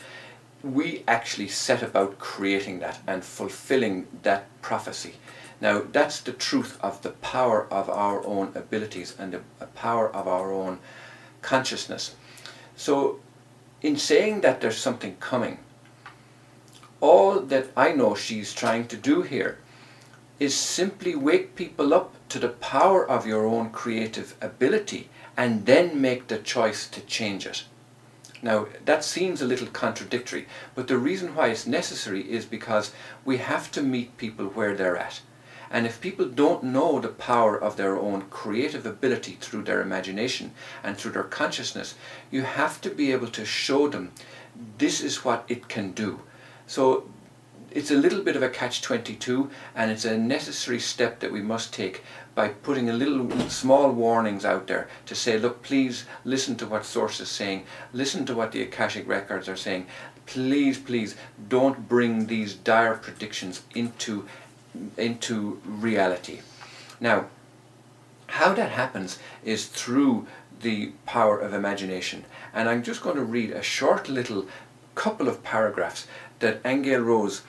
We actually set about creating that and fulfilling that prophecy. Now that's the truth of the power of our own abilities and the power of our own consciousness. So in saying that there's something coming all that i know she's trying to do here is simply wake people up to the power of your own creative ability and then make the choice to change it. Now, that seems a little contradictory, but the reason why it's necessary is because we have to meet people where they're at. And if people don't know the power of their own creative ability through their imagination and through their consciousness, you have to be able to show them this is what it can do. So it's a little bit of a catch-22 and it's a necessary step that we must take by putting a little small warnings out there to say look please listen to what source is saying. Listen to what the akashic records are saying. Please please don't bring these dire predictions into into reality. Now how that happens is through the power of imagination. And i'm just going to read a short little couple of paragraphs that Angel Rose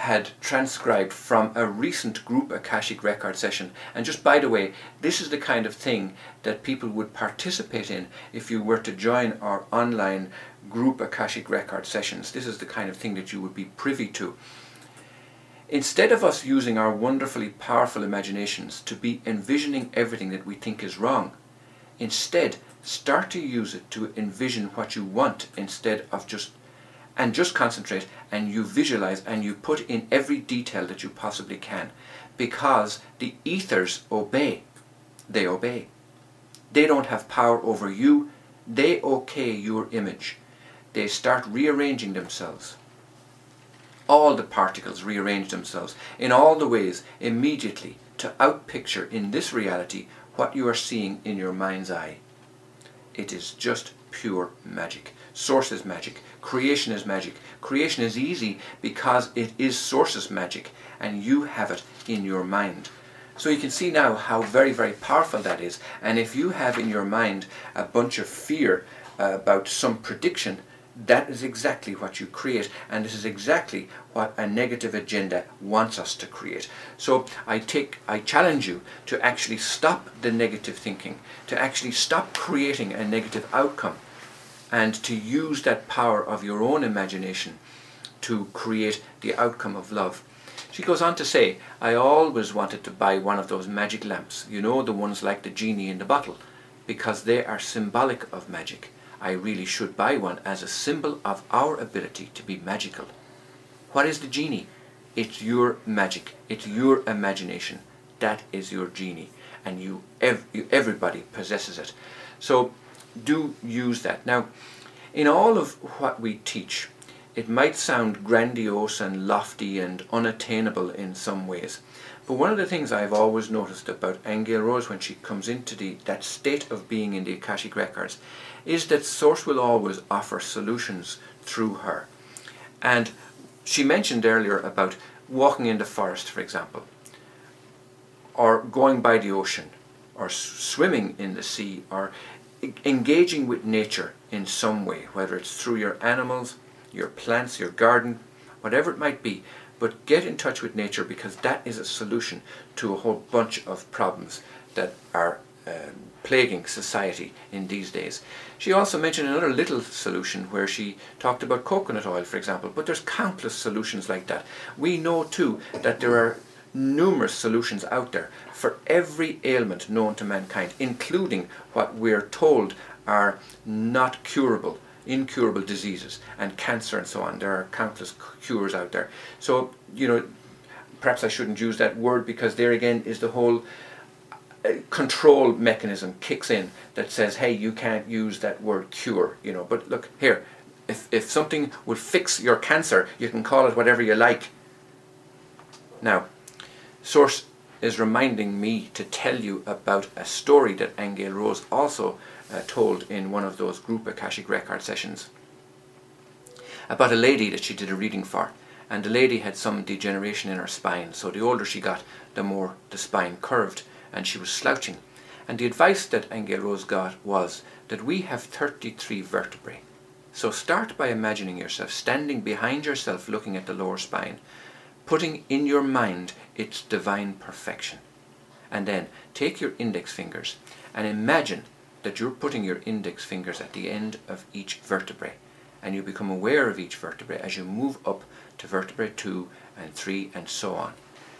had transcribed from a recent group Akashic record session. And just by the way, this is the kind of thing that people would participate in if you were to join our online group Akashic record sessions. This is the kind of thing that you would be privy to. Instead of us using our wonderfully powerful imaginations to be envisioning everything that we think is wrong, instead start to use it to envision what you want instead of just and just concentrate and you visualize and you put in every detail that you possibly can because the ethers obey. They obey. They don't have power over you. They okay your image. They start rearranging themselves. All the particles rearrange themselves in all the ways immediately to outpicture in this reality what you are seeing in your mind's eye. It is just pure magic. Source is magic. Creation is magic. Creation is easy because it is source's magic and you have it in your mind. So you can see now how very, very powerful that is. And if you have in your mind a bunch of fear uh, about some prediction, that is exactly what you create, and this is exactly what a negative agenda wants us to create. So I take, I challenge you to actually stop the negative thinking, to actually stop creating a negative outcome, and to use that power of your own imagination to create the outcome of love. She goes on to say, I always wanted to buy one of those magic lamps, you know, the ones like the genie in the bottle, because they are symbolic of magic. I really should buy one as a symbol of our ability to be magical. What is the genie? It's your magic. It's your imagination. That is your genie. And you, ev- everybody possesses it. So do use that. Now, in all of what we teach, it might sound grandiose and lofty and unattainable in some ways. But one of the things I've always noticed about Angel Rose when she comes into the, that state of being in the Akashic Records is that Source will always offer solutions through her. And she mentioned earlier about walking in the forest, for example, or going by the ocean, or swimming in the sea, or engaging with nature in some way, whether it's through your animals, your plants, your garden, whatever it might be. But get in touch with nature because that is a solution to a whole bunch of problems that are um, plaguing society in these days. She also mentioned another little solution where she talked about coconut oil, for example, but there's countless solutions like that. We know too that there are numerous solutions out there for every ailment known to mankind, including what we're told are not curable, incurable diseases, and cancer and so on. There are countless cures out there. So, you know, perhaps I shouldn't use that word because there again is the whole uh, control mechanism kicks in that says, hey, you can't use that word cure, you know. But look here, if, if something would fix your cancer, you can call it whatever you like. Now, Source is reminding me to tell you about a story that Angel Rose also uh, told in one of those group Akashic Record sessions about a lady that she did a reading for. And the lady had some degeneration in her spine, so the older she got, the more the spine curved, and she was slouching. And the advice that Angel Rose got was that we have 33 vertebrae. So start by imagining yourself standing behind yourself looking at the lower spine, putting in your mind its divine perfection. And then take your index fingers and imagine that you're putting your index fingers at the end of each vertebrae. And you become aware of each vertebrae as you move up to vertebrae 2 and 3 and so on.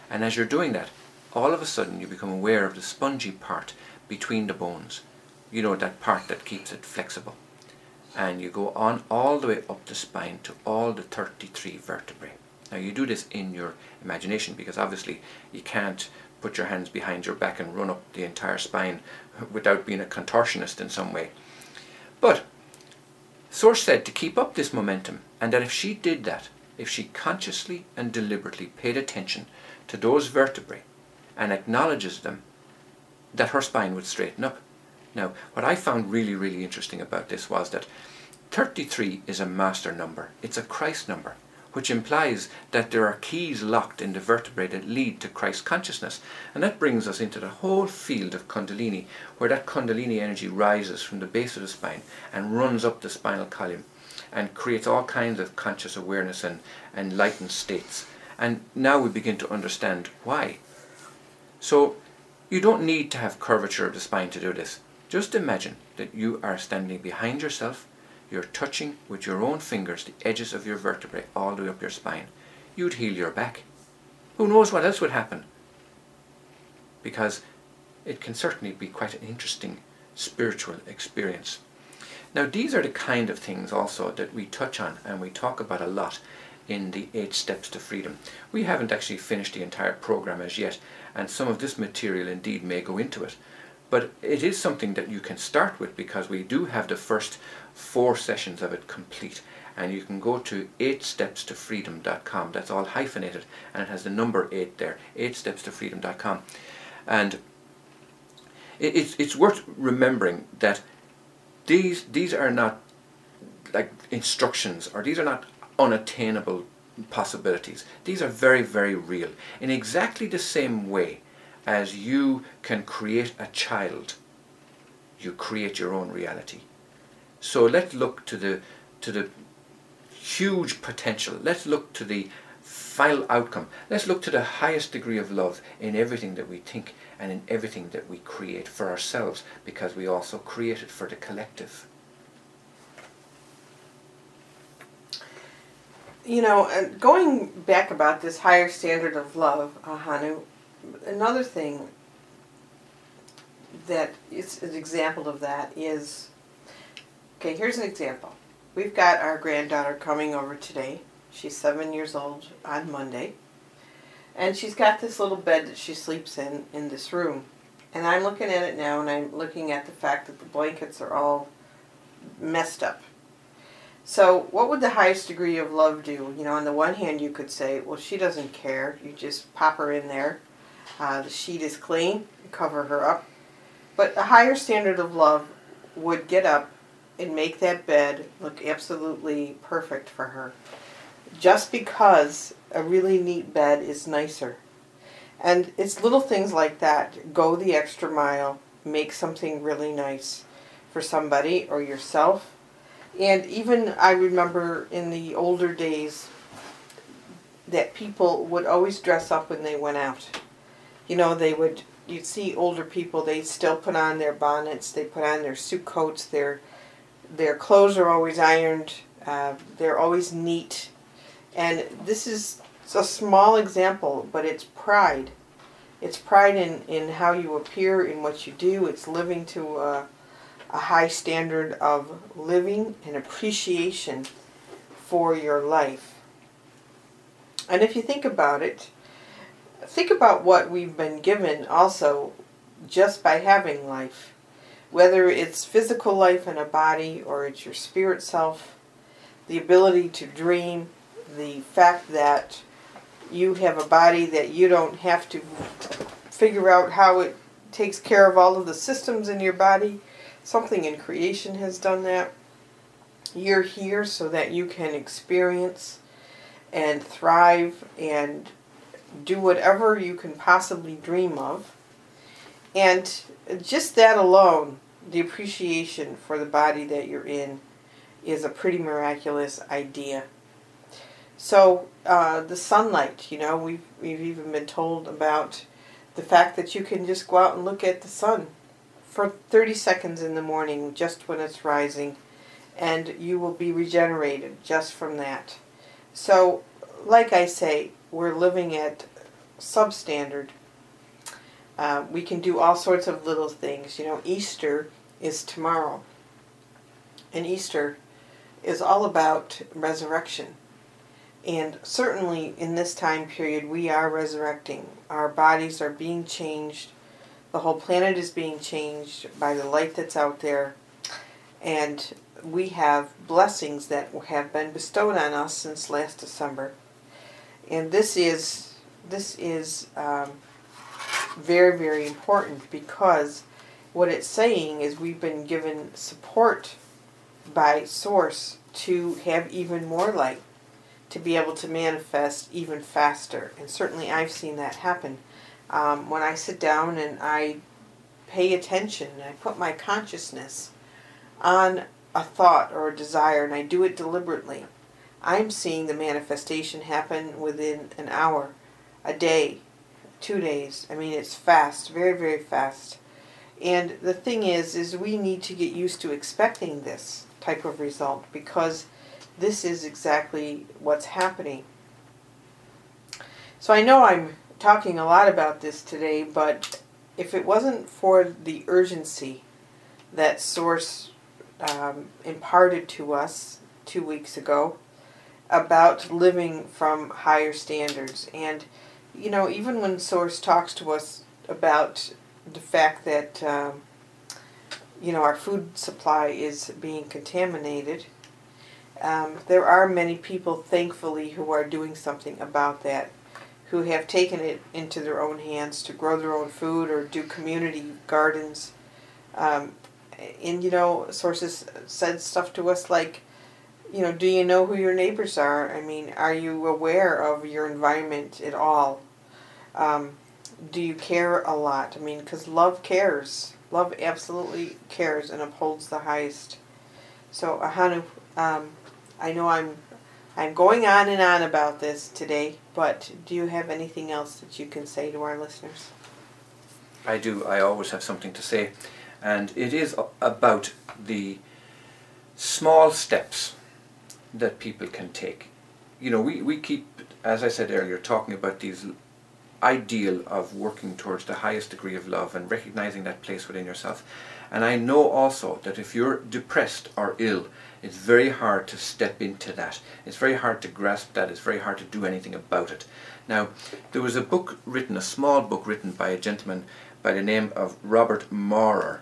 And as you're doing that, all of a sudden you become aware of the spongy part between the bones. You know, that part that keeps it flexible. And you go on all the way up the spine to all the 33 vertebrae. Now you do this in your imagination because obviously you can't put your hands behind your back and run up the entire spine without being a contortionist in some way. But Source said to keep up this momentum and that if she did that, if she consciously and deliberately paid attention to those vertebrae and acknowledges them, that her spine would straighten up. Now, what I found really, really interesting about this was that 33 is a master number. It's a Christ number, which implies that there are keys locked in the vertebrae that lead to Christ consciousness. And that brings us into the whole field of Kundalini, where that Kundalini energy rises from the base of the spine and runs up the spinal column and creates all kinds of conscious awareness and enlightened states. And now we begin to understand why. So you don't need to have curvature of the spine to do this. Just imagine that you are standing behind yourself, you're touching with your own fingers the edges of your vertebrae all the way up your spine. You'd heal your back. Who knows what else would happen? Because it can certainly be quite an interesting spiritual experience. Now, these are the kind of things also that we touch on and we talk about a lot in the Eight Steps to Freedom. We haven't actually finished the entire program as yet, and some of this material indeed may go into it. But it is something that you can start with because we do have the first four sessions of it complete. And you can go to 8stepstofreedom.com. That's all hyphenated and it has the number 8 there. 8stepstofreedom.com. And it's, it's worth remembering that these, these are not like instructions or these are not unattainable possibilities. These are very, very real. In exactly the same way as you can create a child, you create your own reality. So let's look to the to the huge potential. Let's look to the final outcome. Let's look to the highest degree of love in everything that we think and in everything that we create for ourselves because we also create it for the collective. You know, going back about this higher standard of love, uh, Hanu, another thing that is an example of that is okay, here's an example. We've got our granddaughter coming over today. She's seven years old on Monday. And she's got this little bed that she sleeps in in this room. And I'm looking at it now and I'm looking at the fact that the blankets are all messed up. So, what would the highest degree of love do? You know, on the one hand, you could say, well, she doesn't care. You just pop her in there. Uh, the sheet is clean, cover her up. But a higher standard of love would get up and make that bed look absolutely perfect for her. Just because a really neat bed is nicer. And it's little things like that. Go the extra mile, make something really nice for somebody or yourself and even I remember in the older days that people would always dress up when they went out. You know, they would, you'd see older people, they still put on their bonnets, they put on their suit coats, their, their clothes are always ironed, uh, they're always neat. And this is a small example, but it's pride. It's pride in, in how you appear, in what you do. It's living to uh, a high standard of living and appreciation for your life. And if you think about it, think about what we've been given also just by having life. Whether it's physical life in a body or it's your spirit self, the ability to dream, the fact that you have a body that you don't have to figure out how it takes care of all of the systems in your body. Something in creation has done that. You're here so that you can experience and thrive and do whatever you can possibly dream of. And just that alone, the appreciation for the body that you're in, is a pretty miraculous idea. So uh, the sunlight, you know, we've we've even been told about the fact that you can just go out and look at the sun for 30 seconds in the morning, just when it's rising, and you will be regenerated just from that. So, like I say, we're living at substandard. Uh, we can do all sorts of little things. You know, Easter is tomorrow. And Easter is all about resurrection. And certainly in this time period, we are resurrecting. Our bodies are being changed. The whole planet is being changed by the light that's out there. And we have blessings that have been bestowed on us since last December. And this is this is um, very very important because what it's saying is we've been given support by source to have even more light to be able to manifest even faster. And certainly i've seen that happen. Um, when i sit down and i pay attention and i put my consciousness on a thought or a desire and i do it deliberately i'm seeing the manifestation happen within an hour a day two days i mean it's fast very very fast and the thing is is we need to get used to expecting this type of result because this is exactly what's happening. So I know I'm talking a lot about this today, but if it wasn't for the urgency that Source um, imparted to us two weeks ago about living from higher standards, and you know, even when Source talks to us about the fact that um, you know our food supply is being contaminated um, there are many people, thankfully, who are doing something about that, who have taken it into their own hands to grow their own food or do community gardens. Um, and, you know, sources said stuff to us like, you know, do you know who your neighbors are? I mean, are you aware of your environment at all? Um, do you care a lot? I mean, because love cares. Love absolutely cares and upholds the highest. So, Ahanu, um, I know I'm I'm going on and on about this today, but do you have anything else that you can say to our listeners? I do. I always have something to say, and it is about the small steps that people can take. You know, we, we keep, as I said earlier, talking about these ideal of working towards the highest degree of love and recognizing that place within yourself. And I know also that if you're depressed or ill, it's very hard to step into that. It's very hard to grasp that. It's very hard to do anything about it. Now, there was a book written, a small book written by a gentleman by the name of Robert Maurer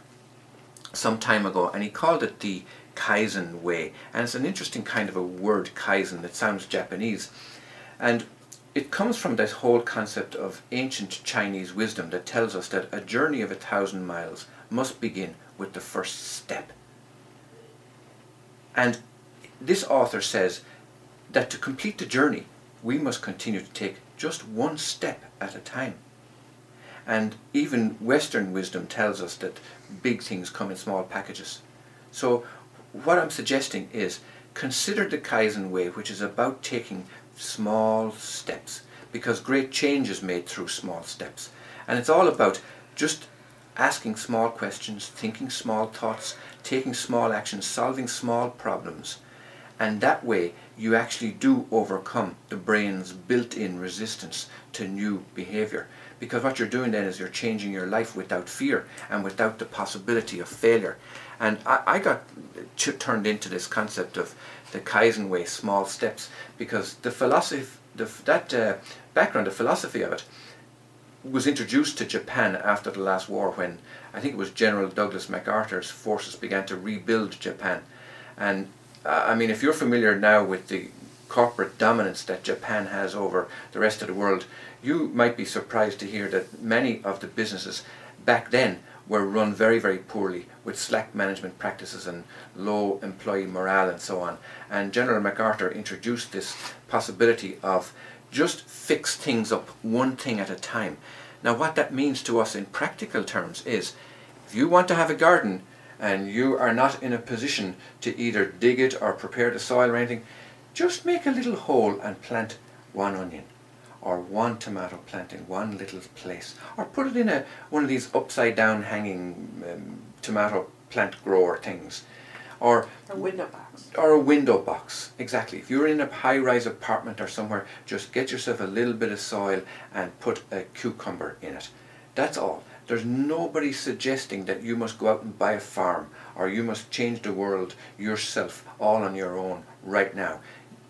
some time ago, and he called it the Kaizen Way. And it's an interesting kind of a word, Kaizen, that sounds Japanese. And it comes from this whole concept of ancient Chinese wisdom that tells us that a journey of a thousand miles must begin with the first step. And this author says that to complete the journey, we must continue to take just one step at a time. And even Western wisdom tells us that big things come in small packages. So, what I'm suggesting is consider the Kaizen way, which is about taking small steps, because great change is made through small steps. And it's all about just asking small questions, thinking small thoughts, taking small actions, solving small problems. And that way you actually do overcome the brain's built-in resistance to new behavior. Because what you're doing then is you're changing your life without fear and without the possibility of failure. And I, I got turned into this concept of the Kaizen way, small steps, because the philosophy, the, that uh, background, the philosophy of it, was introduced to Japan after the last war when I think it was General Douglas MacArthur's forces began to rebuild Japan. And uh, I mean, if you're familiar now with the corporate dominance that Japan has over the rest of the world, you might be surprised to hear that many of the businesses back then were run very, very poorly with slack management practices and low employee morale and so on. And General MacArthur introduced this possibility of just fix things up one thing at a time. Now, what that means to us in practical terms is if you want to have a garden and you are not in a position to either dig it or prepare the soil or anything, just make a little hole and plant one onion or one tomato plant in one little place or put it in a one of these upside down hanging um, tomato plant grower things or A window box. or a window box exactly. If you're in a high rise apartment or somewhere just get yourself a little bit of soil and put a cucumber in it. That's all. There's nobody suggesting that you must go out and buy a farm or you must change the world yourself all on your own right now.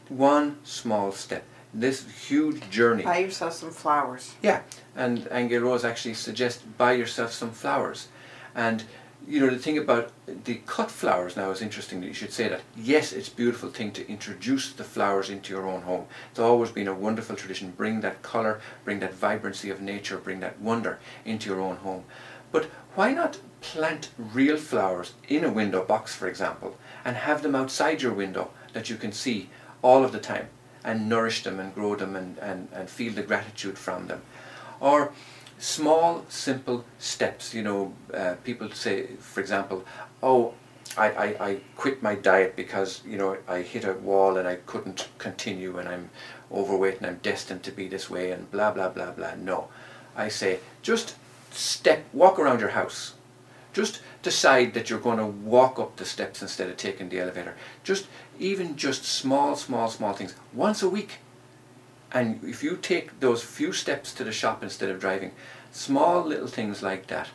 One small step this huge journey Buy yourself some flowers. yeah, and Angel Rose actually suggests buy yourself some flowers. And you know the thing about the cut flowers now is interesting that you should say that. Yes, it's a beautiful thing to introduce the flowers into your own home. It's always been a wonderful tradition. Bring that colour, bring that vibrancy of nature, bring that wonder into your own home. But why not plant real flowers in a window box, for example, and have them outside your window that you can see all of the time and nourish them and grow them and, and, and feel the gratitude from them. Or small, simple steps. You know, uh, people say, for example, oh, I, I, I quit my diet because, you know, I hit a wall and I couldn't continue and I'm overweight and I'm destined to be this way and blah, blah, blah, blah. No. I say, just step, walk around your house. Just decide that you're going to walk up the steps instead of taking the elevator. Just even just small, small, small things once a week. And if you take those few steps to the shop instead of driving, small little things like that,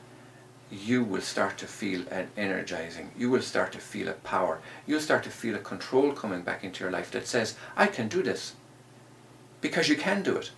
you will start to feel an energizing. You will start to feel a power. You'll start to feel a control coming back into your life that says, I can do this. Because you can do it.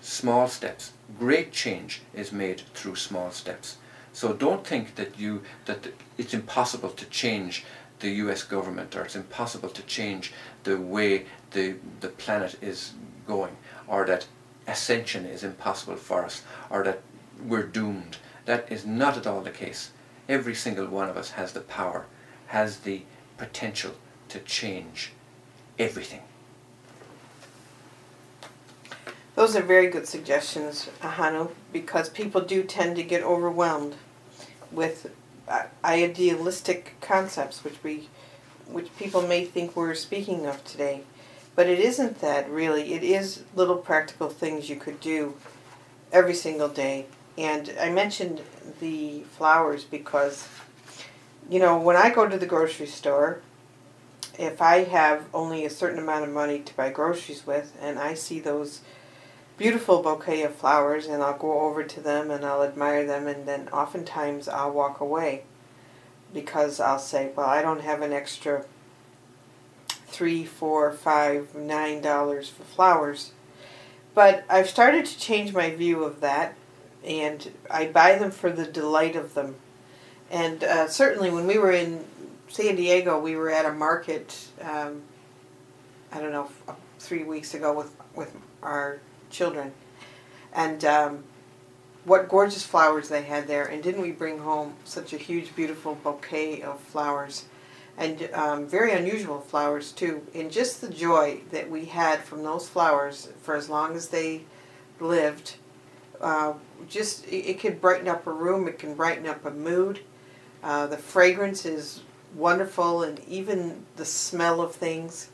Small steps. Great change is made through small steps. So don't think that you that it's impossible to change the US government or it's impossible to change the way the the planet is going or that ascension is impossible for us or that we're doomed. That is not at all the case. Every single one of us has the power, has the potential to change everything. Those are very good suggestions, Ahanu, because people do tend to get overwhelmed with uh, idealistic concepts, which we, which people may think we're speaking of today, but it isn't that really. It is little practical things you could do every single day. And I mentioned the flowers because, you know, when I go to the grocery store, if I have only a certain amount of money to buy groceries with, and I see those beautiful bouquet of flowers and I'll go over to them and I'll admire them and then oftentimes I'll walk away because I'll say, well, I don't have an extra three, four, five, nine dollars for flowers. But I've started to change my view of that and I buy them for the delight of them. And uh, certainly when we were in San Diego, we were at a market, um, I don't know, three weeks ago with, with our children. And um, what gorgeous flowers they had there. And didn't we bring home such a huge, beautiful bouquet of flowers? And um, very unusual flowers, too. And just the joy that we had from those flowers for as long as they lived. Uh, just, it, could brighten up a room, it can brighten up a mood. Uh, the fragrance is wonderful, and even the smell of things.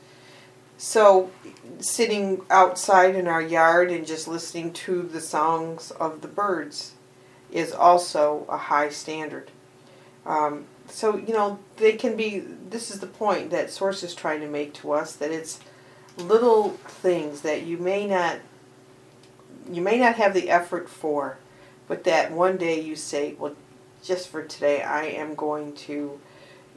So, sitting outside in our yard and just listening to the songs of the birds is also a high standard. Um, so, you know, they can be, this is the point that Source is trying to make to us that it's little things that you may not you may not have the effort for but that one day you say well just for today i am going to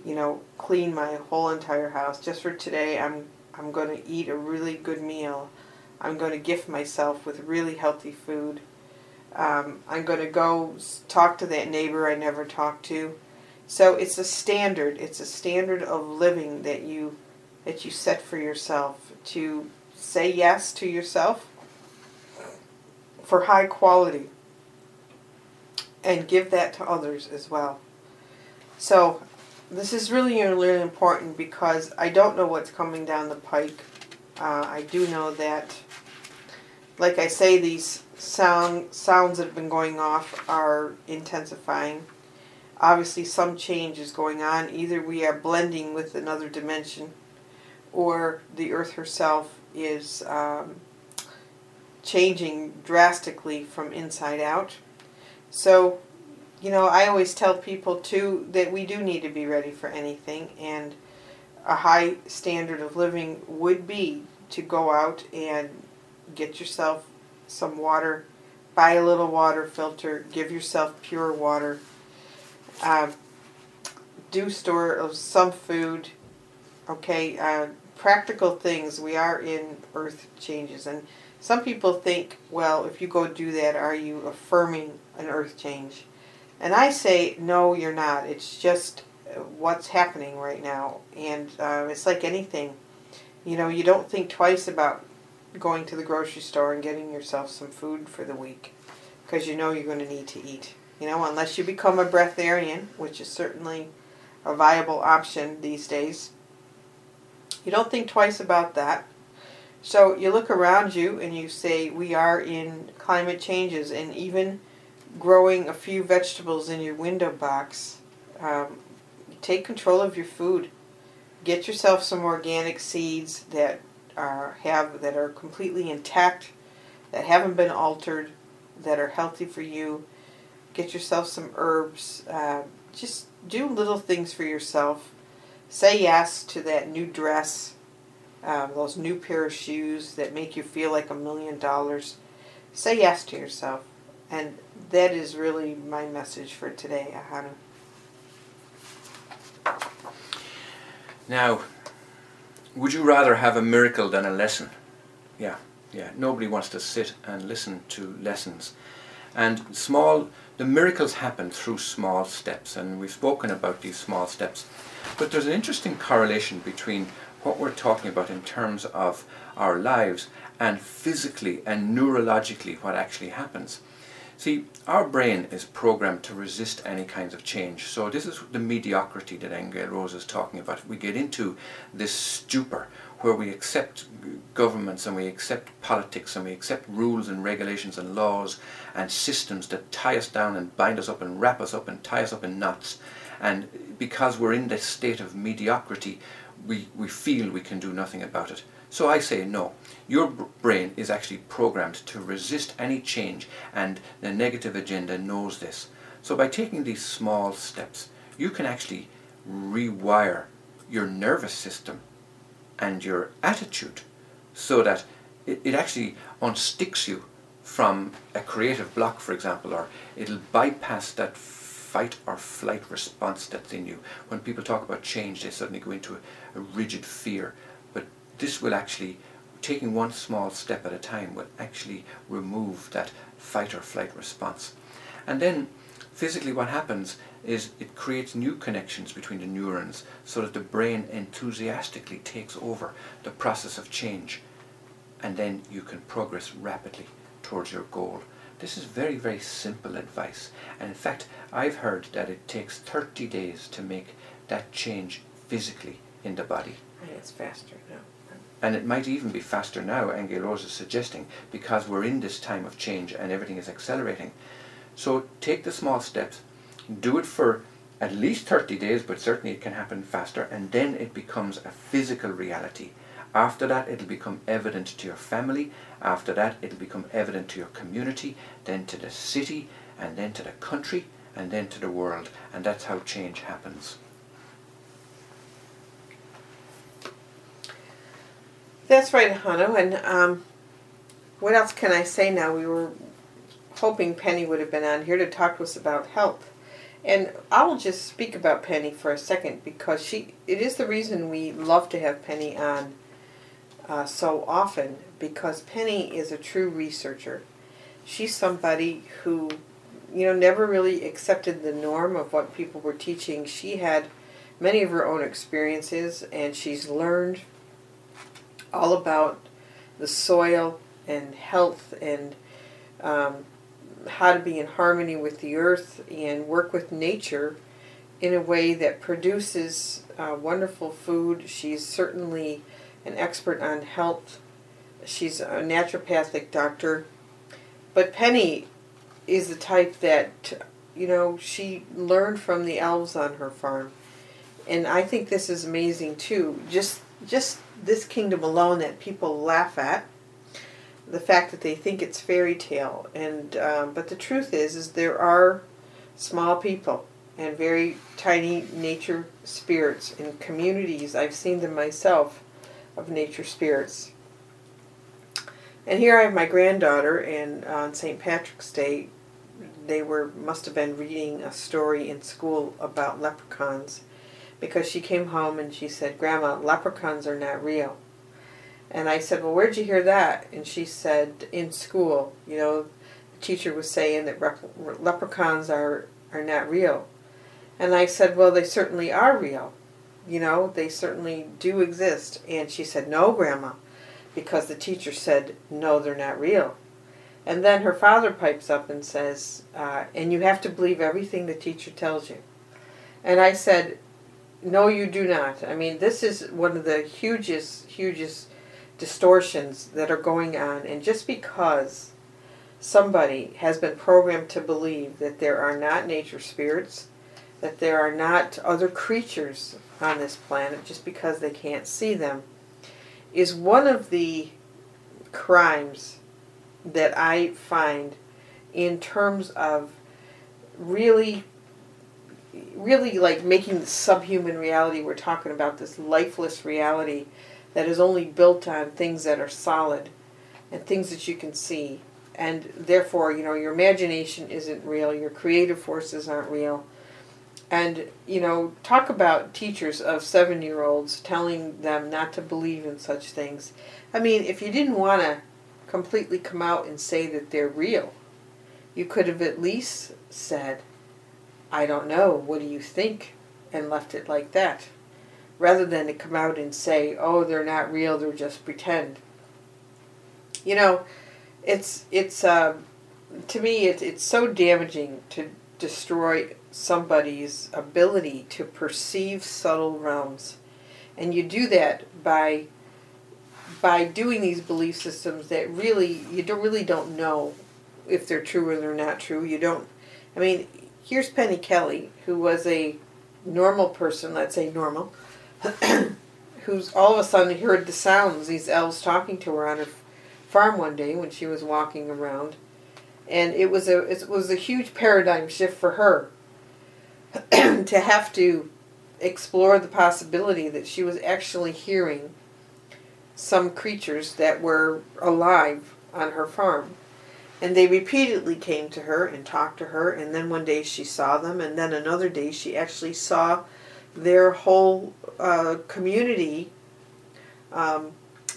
you know clean my whole entire house just for today i'm i'm going to eat a really good meal i'm going to gift myself with really healthy food um, i'm going to go talk to that neighbor i never talked to So it's a standard. It's a standard of living that you that you set for yourself to say yes to yourself for high quality and give that to others as well. So this is really really important because I don't know what's coming down the pike. Uh, I do know that, like I say, these sound sounds that have been going off are intensifying. Obviously, some change is going on. Either we are blending with another dimension, or the Earth herself is um, changing drastically from inside out. So, you know, I always tell people too that we do need to be ready for anything, and a high standard of living would be to go out and get yourself some water, buy a little water filter, give yourself pure water, um, do store some food, okay, uh, practical things. We are in earth changes, and some people think, well, if you go do that, are you affirming an earth change? And I say, no, you're not. It's just uh, what's happening right now. And uh, it's like anything. You know, you don't think twice about going to the grocery store and getting yourself some food for the week because you know you're going to need to eat. You know, unless you become a breatharian, which is certainly a viable option these days. You don't think twice about that. So you look around you and you say, we are in climate changes, and even growing a few vegetables in your window box, um, take control of your food. Get yourself some organic seeds that are have that are completely intact, that haven't been altered, that are healthy for you. Get yourself some herbs. Uh, just do little things for yourself. Say yes to that new dress, um, those new pair of shoes that make you feel like a million dollars. Say yes to yourself. And that is really my message for today, Ahanu. Now, would you rather have a miracle than a lesson? Yeah, yeah. Nobody wants to sit and listen to lessons. And small, the miracles happen through small steps, and we've spoken about these small steps. But there's an interesting correlation between what we're talking about in terms of our lives and physically and neurologically what actually happens. See, our brain is programmed to resist any kinds of change. So this is the mediocrity that Angel Rose is talking about. We get into this stupor where we accept governments and we accept politics and we accept rules and regulations and laws and systems that tie us down and bind us up and wrap us up and tie us up in knots. And because we're in this state of mediocrity, we, we feel we can do nothing about it. So I say no. Your brain is actually programmed to resist any change and the negative agenda knows this. So by taking these small steps, you can actually rewire your nervous system and your attitude so that it, it actually unsticks you from a creative block, for example, or it'll bypass that fight or flight response that's in you. When people talk about change, they suddenly go into a, a rigid fear this will actually, taking one small step at a time, will actually remove that fight or flight response. And then physically what happens is it creates new connections between the neurons so that the brain enthusiastically takes over the process of change and then you can progress rapidly towards your goal. This is very, very simple advice. And in fact, I've heard that it takes 30 days to make that change physically in the body. And it's faster now. And it might even be faster now, Angel Rose is suggesting, because we're in this time of change and everything is accelerating. So take the small steps, do it for at least 30 days, but certainly it can happen faster, and then it becomes a physical reality. After that, it'll become evident to your family. After that, it'll become evident to your community, then to the city, and then to the country, and then to the world. And that's how change happens. That's right, Ahanu. And um, what else can I say now? We were hoping Penny would have been on here to talk to us about health. And I will just speak about Penny for a second because she it is the reason we love to have Penny on uh, so often because Penny is a true researcher. She's somebody who you know, never really accepted the norm of what people were teaching. She had many of her own experiences, and she's learned all about the soil and health and um, how to be in harmony with the earth and work with nature in a way that produces uh, wonderful food. She's certainly an expert on health. She's a naturopathic doctor. But Penny is the type that, you know, she learned from the elves on her farm. And I think this is amazing too. Just just this kingdom alone that people laugh at the fact that they think it's fairy tale. And um, but the truth is is there are small people and very tiny nature spirits in communities. I've seen them myself of nature spirits. And here i have my granddaughter and on st patrick's day they were must have been reading a story in school about leprechauns because she came home and she said grandma leprechauns are not real and I said, Well, where'd you hear that? And she said, In school. You know, the teacher was saying that leprechauns are, are not real. And I said, Well, they certainly are real. You know, they certainly do exist. And she said, No, Grandma, because the teacher said, No, they're not real. And then her father pipes up and says, uh, And you have to believe everything the teacher tells you. And I said, No, you do not. I mean, this is one of the hugest, hugest distortions that are going on. And just because somebody has been programmed to believe that there are not nature spirits, that there are not other creatures on this planet just because they can't see them, is one of the crimes that I find in terms of really really like making the subhuman reality we're talking about this lifeless reality that is only built on things that are solid and things that you can see. And therefore, you know, your imagination isn't real, your creative forces aren't real. And, you know, talk about teachers of seven year olds telling them not to believe in such things. I mean, if you didn't want to completely come out and say that they're real, you could have at least said, I don't know, what do you think? And left it like that rather than to come out and say, "Oh, they're not real; they're just pretend." You know, it's it's uh, to me it, it's so damaging to destroy somebody's ability to perceive subtle realms, and you do that by by doing these belief systems that really you don't really don't know if they're true or they're not true. You don't. I mean, here's Penny Kelly, who was a normal person, let's say normal, who's all of a sudden heard the sounds, these elves talking to her on her farm one day when she was walking around. And it was a it was a huge paradigm shift for her to have to explore the possibility that she was actually hearing some creatures that were alive on her farm. And they repeatedly came to her and talked to her, and then one day she saw them, and then another day she actually saw their whole uh, community um,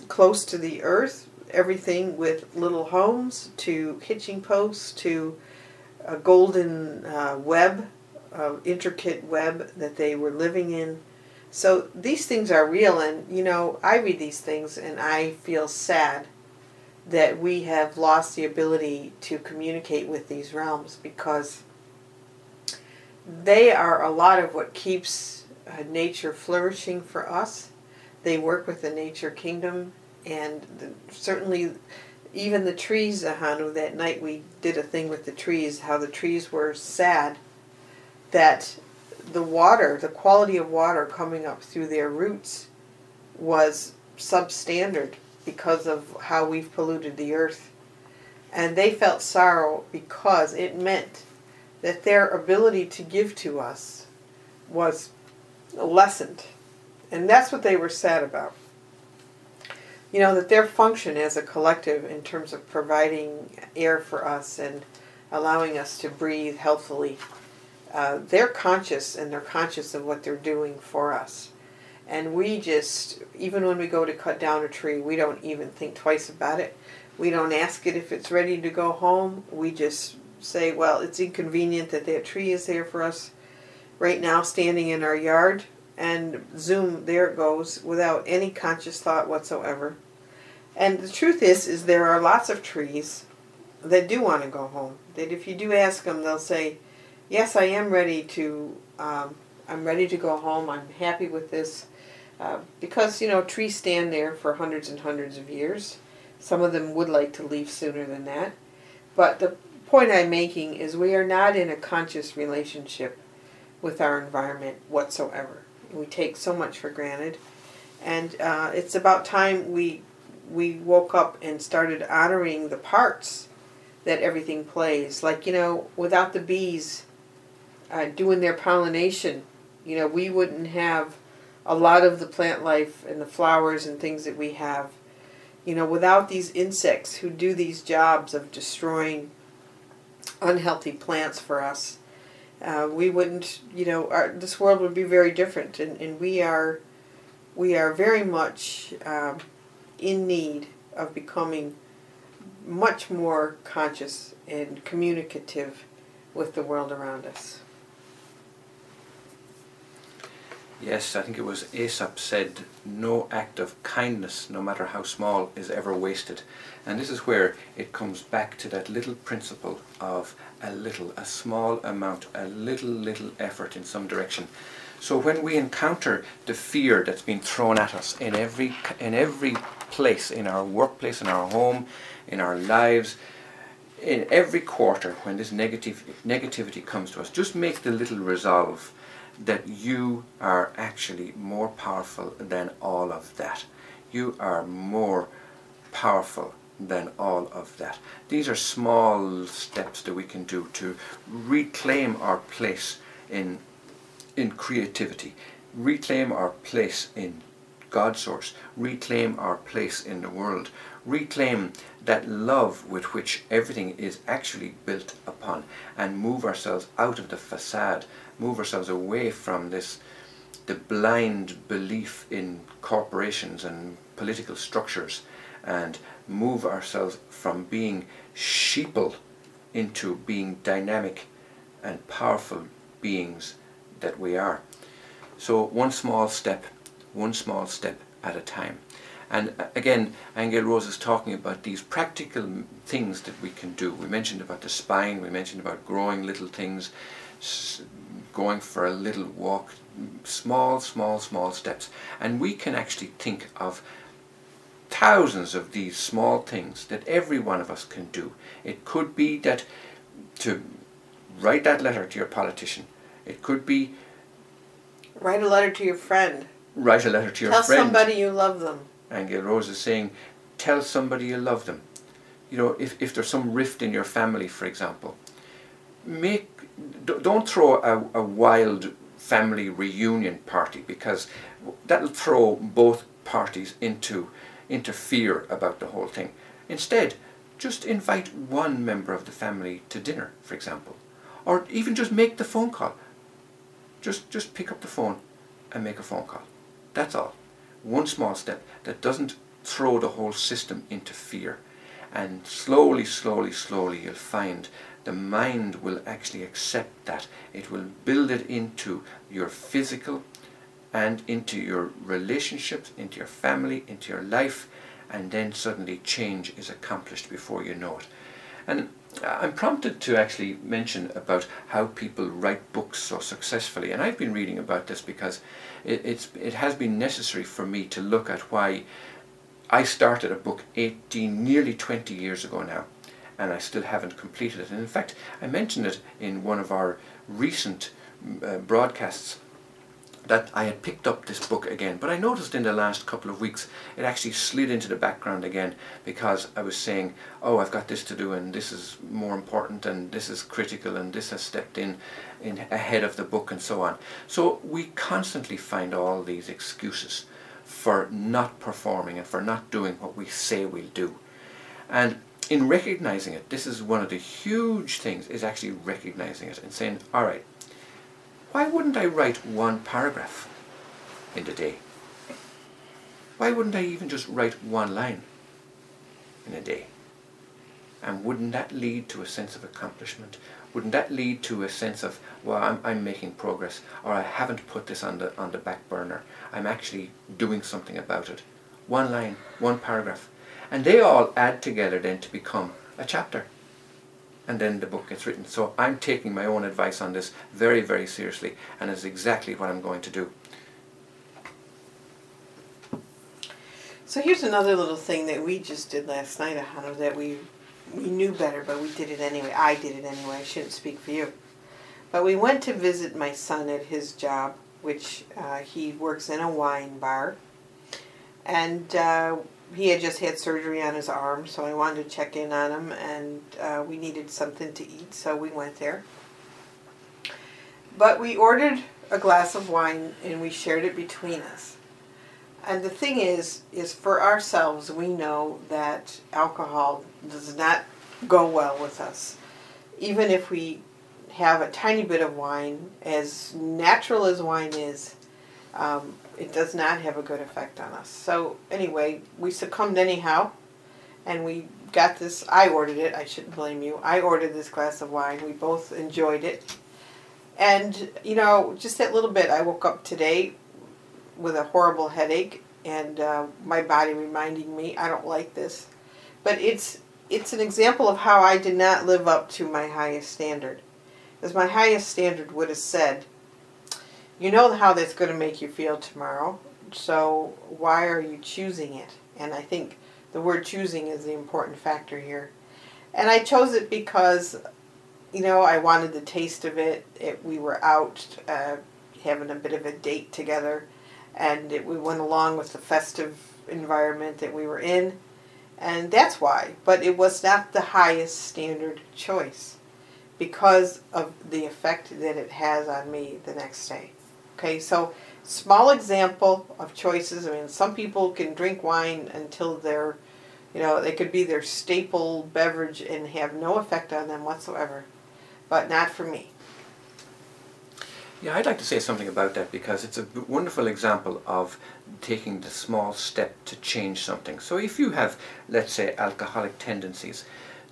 close to the earth, everything with little homes to hitching posts to a golden uh, web, uh, intricate web that they were living in. So these things are real, and you know, I read these things and I feel sad that we have lost the ability to communicate with these realms because they are a lot of what keeps uh, nature flourishing for us. They work with the nature kingdom, and the, certainly even the trees, Ahanu, that night we did a thing with the trees, how the trees were sad that the water, the quality of water coming up through their roots was substandard because of how we've polluted the earth. And they felt sorrow because it meant that their ability to give to us was lessened. And that's what they were sad about. You know, that their function as a collective in terms of providing air for us and allowing us to breathe healthfully, uh, they're conscious and they're conscious of what they're doing for us. And we just, even when we go to cut down a tree, we don't even think twice about it. We don't ask it if it's ready to go home. We just say, well, it's inconvenient that that tree is there for us right now, standing in our yard, and zoom, there it goes, without any conscious thought whatsoever. And the truth is, is there are lots of trees that do want to go home. That if you do ask them, they'll say, "Yes, I am ready to. Um, I'm ready to go home. I'm happy with this." Uh, because you know trees stand there for hundreds and hundreds of years. Some of them would like to leave sooner than that. But the point I'm making is we are not in a conscious relationship with our environment whatsoever. We take so much for granted, and uh, it's about time we we woke up and started honoring the parts that everything plays. Like you know, without the bees uh, doing their pollination, you know, we wouldn't have a lot of the plant life and the flowers and things that we have. You know, without these insects who do these jobs of destroying unhealthy plants for us, uh, we wouldn't. You know, our, this world would be very different, and, and we are we are very much um, in need of becoming much more conscious and communicative with the world around us. Yes, I think it was Aesop said, no act of kindness, no matter how small, is ever wasted. And this is where it comes back to that little principle of a little, a small amount, a little, little effort in some direction. So when we encounter the fear that's been thrown at us in every, in every place, in our workplace, in our home, in our lives, in every quarter, when this negative, negativity comes to us, just make the little resolve that you are actually more powerful than all of that. You are more powerful than all of that. These are small steps that we can do to reclaim our place in, in creativity, reclaim our place in God source, reclaim our place in the world, reclaim that love with which everything is actually built upon, and move ourselves out of the facade move ourselves away from this the blind belief in corporations and political structures and move ourselves from being sheeple into being dynamic and powerful beings that we are. So one small step, one small step at a time. And uh, again, Angel Rose is talking about these practical things that we can do. We mentioned about the spine, we mentioned about growing little things, going for a little walk, small, small, small steps. And we can actually think of thousands of these small things that every one of us can do. It could be that to write that letter to your politician. It could be write a letter to your friend. Write a letter to your Tell friend. Tell somebody you love them. Angel Rose is saying, tell somebody you love them. You know, if, if there's some rift in your family, for example, make don't throw a, a wild family reunion party because that'll throw both parties into into fear about the whole thing. Instead, just invite one member of the family to dinner, for example, or even just make the phone call. Just just pick up the phone and make a phone call. That's all. One small step that doesn't throw the whole system into fear. And slowly, slowly, slowly, you'll find the mind will actually accept that. It will build it into your physical and into your relationships, into your family, into your life, and then suddenly change is accomplished before you know it. And I'm prompted to actually mention about how people write books so successfully, and I've been reading about this because it, it's, it has been necessary for me to look at why I started a book 18, nearly 20 years ago now and I still haven't completed it. And in fact, I mentioned it in one of our recent uh, broadcasts that I had picked up this book again, but I noticed in the last couple of weeks it actually slid into the background again because I was saying, oh, I've got this to do and this is more important and this is critical and this has stepped in, in ahead of the book and so on. So we constantly find all these excuses for not performing and for not doing what we say we'll do. And in recognizing it, this is one of the huge things, is actually recognizing it and saying, all right, why wouldn't I write one paragraph in the day? Why wouldn't I even just write one line in a day? And wouldn't that lead to a sense of accomplishment? Wouldn't that lead to a sense of, well, I'm, I'm making progress, or I haven't put this on the, on the back burner. I'm actually doing something about it. One line, one paragraph. And they all add together then to become a chapter. And then the book gets written. So I'm taking my own advice on this very, very seriously, and it's exactly what I'm going to do. So here's another little thing that we just did last night, Ahanu, that we we knew better, but we did it anyway. I did it anyway. I shouldn't speak for you. But we went to visit my son at his job, which uh, he works in a wine bar. And uh, he had just had surgery on his arm, so I wanted to check in on him, and uh, we needed something to eat, so we went there. But we ordered a glass of wine and we shared it between us. And the thing is, is for ourselves, we know that alcohol does not go well with us. Even if we have a tiny bit of wine, as natural as wine is, um, it does not have a good effect on us. So anyway, we succumbed anyhow, and we got this. I ordered it. I shouldn't blame you. I ordered this glass of wine. We both enjoyed it, and you know, just that little bit. I woke up today with a horrible headache, and uh, my body reminding me I don't like this, but it's it's an example of how I did not live up to my highest standard. As my highest standard would have said, you know how that's going to make you feel tomorrow, so why are you choosing it? And I think the word choosing is the important factor here. And I chose it because, you know, I wanted the taste of it. it we were out uh, having a bit of a date together, and it, we went along with the festive environment that we were in, and that's why. But it was not the highest standard choice because of the effect that it has on me the next day. Okay, so small example of choices. I mean, some people can drink wine until they're, you know, they could be their staple beverage and have no effect on them whatsoever, but not for me. Yeah, I'd like to say something about that because it's a wonderful example of taking the small step to change something. So if you have, let's say, alcoholic tendencies,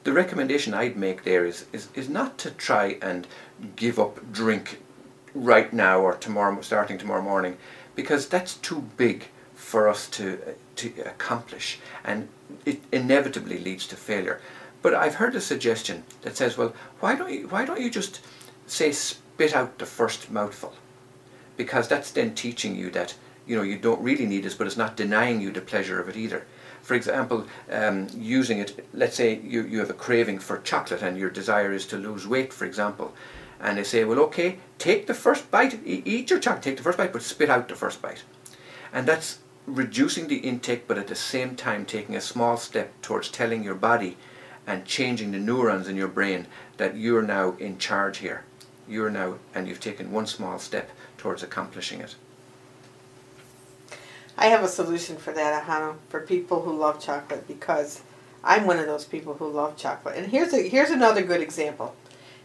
the recommendation I'd make there is, is, is not to try and give up drink right now or tomorrow, starting tomorrow morning, because that's too big for us to to accomplish, and it inevitably leads to failure. But I've heard a suggestion that says, well, why don't you why don't you just say spit out the first mouthful, because that's then teaching you that you know you don't really need this, but it's not denying you the pleasure of it either. For example, um, using it, let's say you, you have a craving for chocolate and your desire is to lose weight, for example, and they say, well, okay, take the first bite, eat your chocolate, take the first bite, but spit out the first bite. And that's reducing the intake, but at the same time taking a small step towards telling your body and changing the neurons in your brain that you're now in charge here. You're now, and you've taken one small step towards accomplishing it. I have a solution for that, Ahanu, for people who love chocolate because I'm one of those people who love chocolate. And here's a here's another good example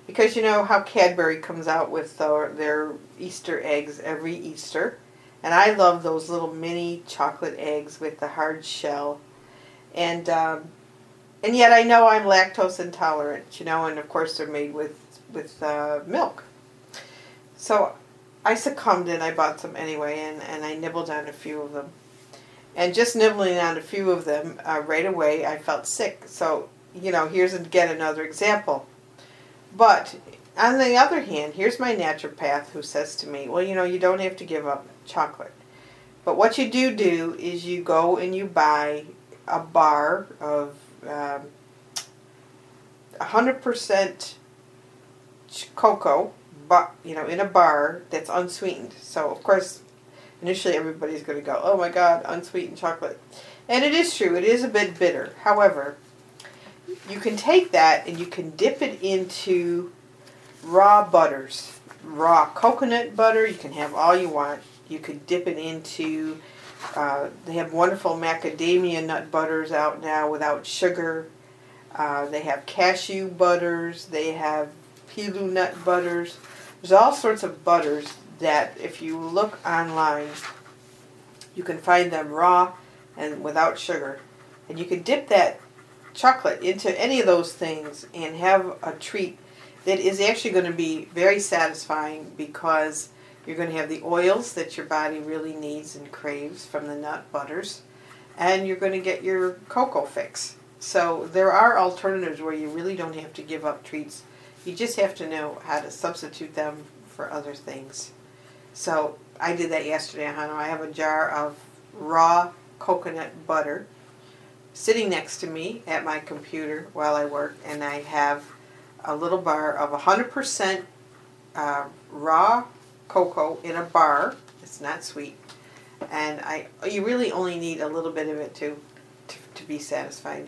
because you know how Cadbury comes out with their, Easter eggs every Easter. And I love those little mini chocolate eggs with the hard shell. And um, and yet I know I'm lactose intolerant, you know, and of course they're made with with uh, milk. So I succumbed and I bought some anyway, and, and I nibbled on a few of them. And just nibbling on a few of them, uh, right away I felt sick. So, you know, here's again another example. But on the other hand, here's my naturopath who says to me, well, you know, you don't have to give up chocolate. But what you do do is you go and you buy a bar of um, 100% cocoa, but you know, in a bar that's unsweetened. So of course, initially everybody's going to go, "Oh my God, unsweetened chocolate," and it is true. It is a bit bitter. However, you can take that and you can dip it into raw butters, raw coconut butter. You can have all you want. You could dip it into. Uh, they have wonderful macadamia nut butters out now without sugar. Uh, they have cashew butters. They have pili nut butters. There's all sorts of butters that, if you look online, you can find them raw and without sugar. And you can dip that chocolate into any of those things and have a treat that is actually going to be very satisfying because you're going to have the oils that your body really needs and craves from the nut butters, and you're going to get your cocoa fix. So there are alternatives where you really don't have to give up treats. You just have to know how to substitute them for other things. So I did that yesterday, Ahanu. I have a jar of raw coconut butter sitting next to me at my computer while I work, and I have a little bar of 100% uh, raw cocoa in a bar. It's not sweet, and I you really only need a little bit of it to to, to be satisfied.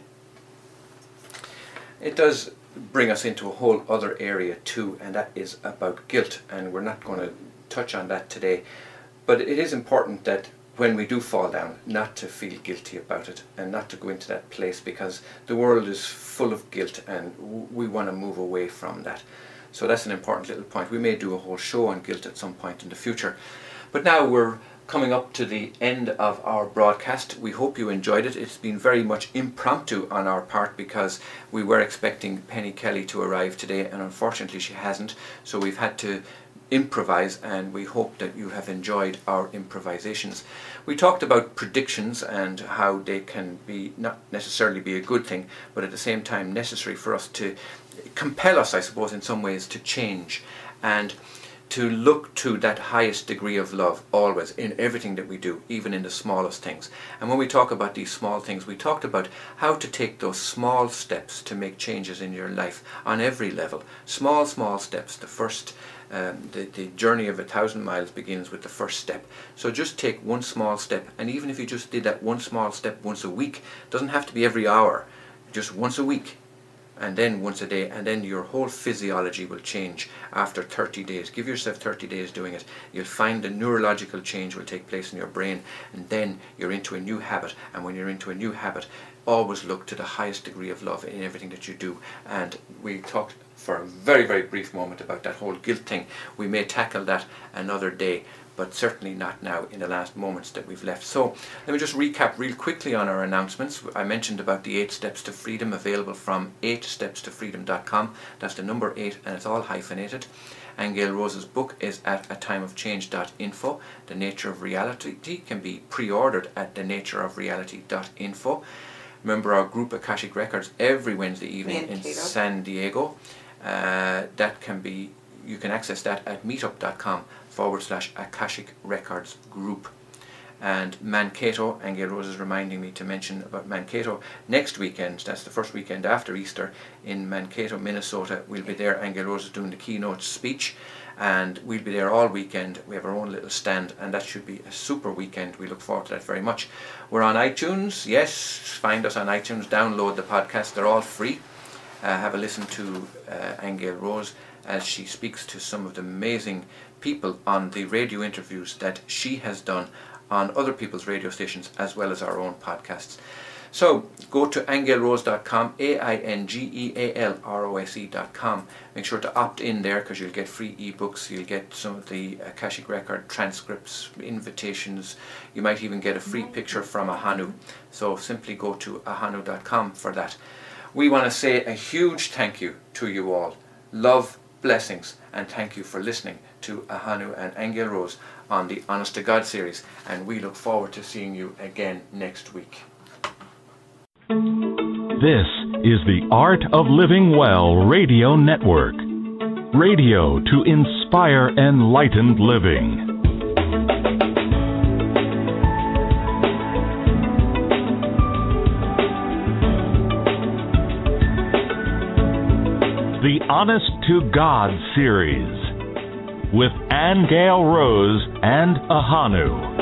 It does bring us into a whole other area too, and that is about guilt, and we're not going to touch on that today. But it is important that when we do fall down, not to feel guilty about it and not to go into that place because the world is full of guilt and we want to move away from that. So that's an important little point. We may do a whole show on guilt at some point in the future. But now we're coming up to the end of our broadcast. We hope you enjoyed it. It's been very much impromptu on our part because we were expecting Penny Kelly to arrive today and unfortunately she hasn't. So we've had to improvise and we hope that you have enjoyed our improvisations. We talked about predictions and how they can be not necessarily be a good thing but at the same time necessary for us to compel us I suppose in some ways to change and to look to that highest degree of love always in everything that we do, even in the smallest things. And when we talk about these small things, we talked about how to take those small steps to make changes in your life on every level. Small, small steps. The first um, the, the journey of a thousand miles begins with the first step. So just take one small step, and even if you just did that one small step once a week, doesn't have to be every hour, just once a week, and then once a day, and then your whole physiology will change after 30 days. Give yourself 30 days doing it. You'll find a neurological change will take place in your brain, and then you're into a new habit. And when you're into a new habit, always look to the highest degree of love in everything that you do. And we talked for a very, very brief moment about that whole guilt thing. We may tackle that another day, but certainly not now in the last moments that we've left. So let me just recap real quickly on our announcements. I mentioned about the 8 Steps to Freedom available from 8stepstofreedom.com. That's the number 8 and it's all hyphenated. Angel Rose's book is at a timeofchange.info. The Nature of Reality can be pre-ordered at thenatureofreality.info. Remember our group Akashic Records every Wednesday evening in San Diego. Uh, that can be, you can access that at meetup.com forward slash Akashic Records Group. And Mankato, angel Rose is reminding me to mention about Mankato next weekend, that's the first weekend after Easter, in Mankato, Minnesota. We'll be there, angel Rose is doing the keynote speech, and we'll be there all weekend. We have our own little stand, and that should be a super weekend. We look forward to that very much. We're on iTunes, yes, find us on iTunes, download the podcast, they're all free uh, have a listen to uh, Angel Rose as she speaks to some of the amazing people on the radio interviews that she has done on other people's radio stations as well as our own podcasts. So go to angelrose.com, A-I-N-G-E-A-L-R-O-S-E.com. Make sure to opt in there because you'll get free ebooks, you'll get some of the Akashic Record transcripts, invitations, you might even get a free picture from Ahanu. So simply go to ahanu.com for that we want to say a huge thank you to you all. Love, blessings, and thank you for listening to Ahanu and Angel Rose on the Honest to God series, and we look forward to seeing you again next week. This is the Art of Living Well Radio Network. Radio to inspire enlightened living. Honest to God series with Angel Rose and Ahanu.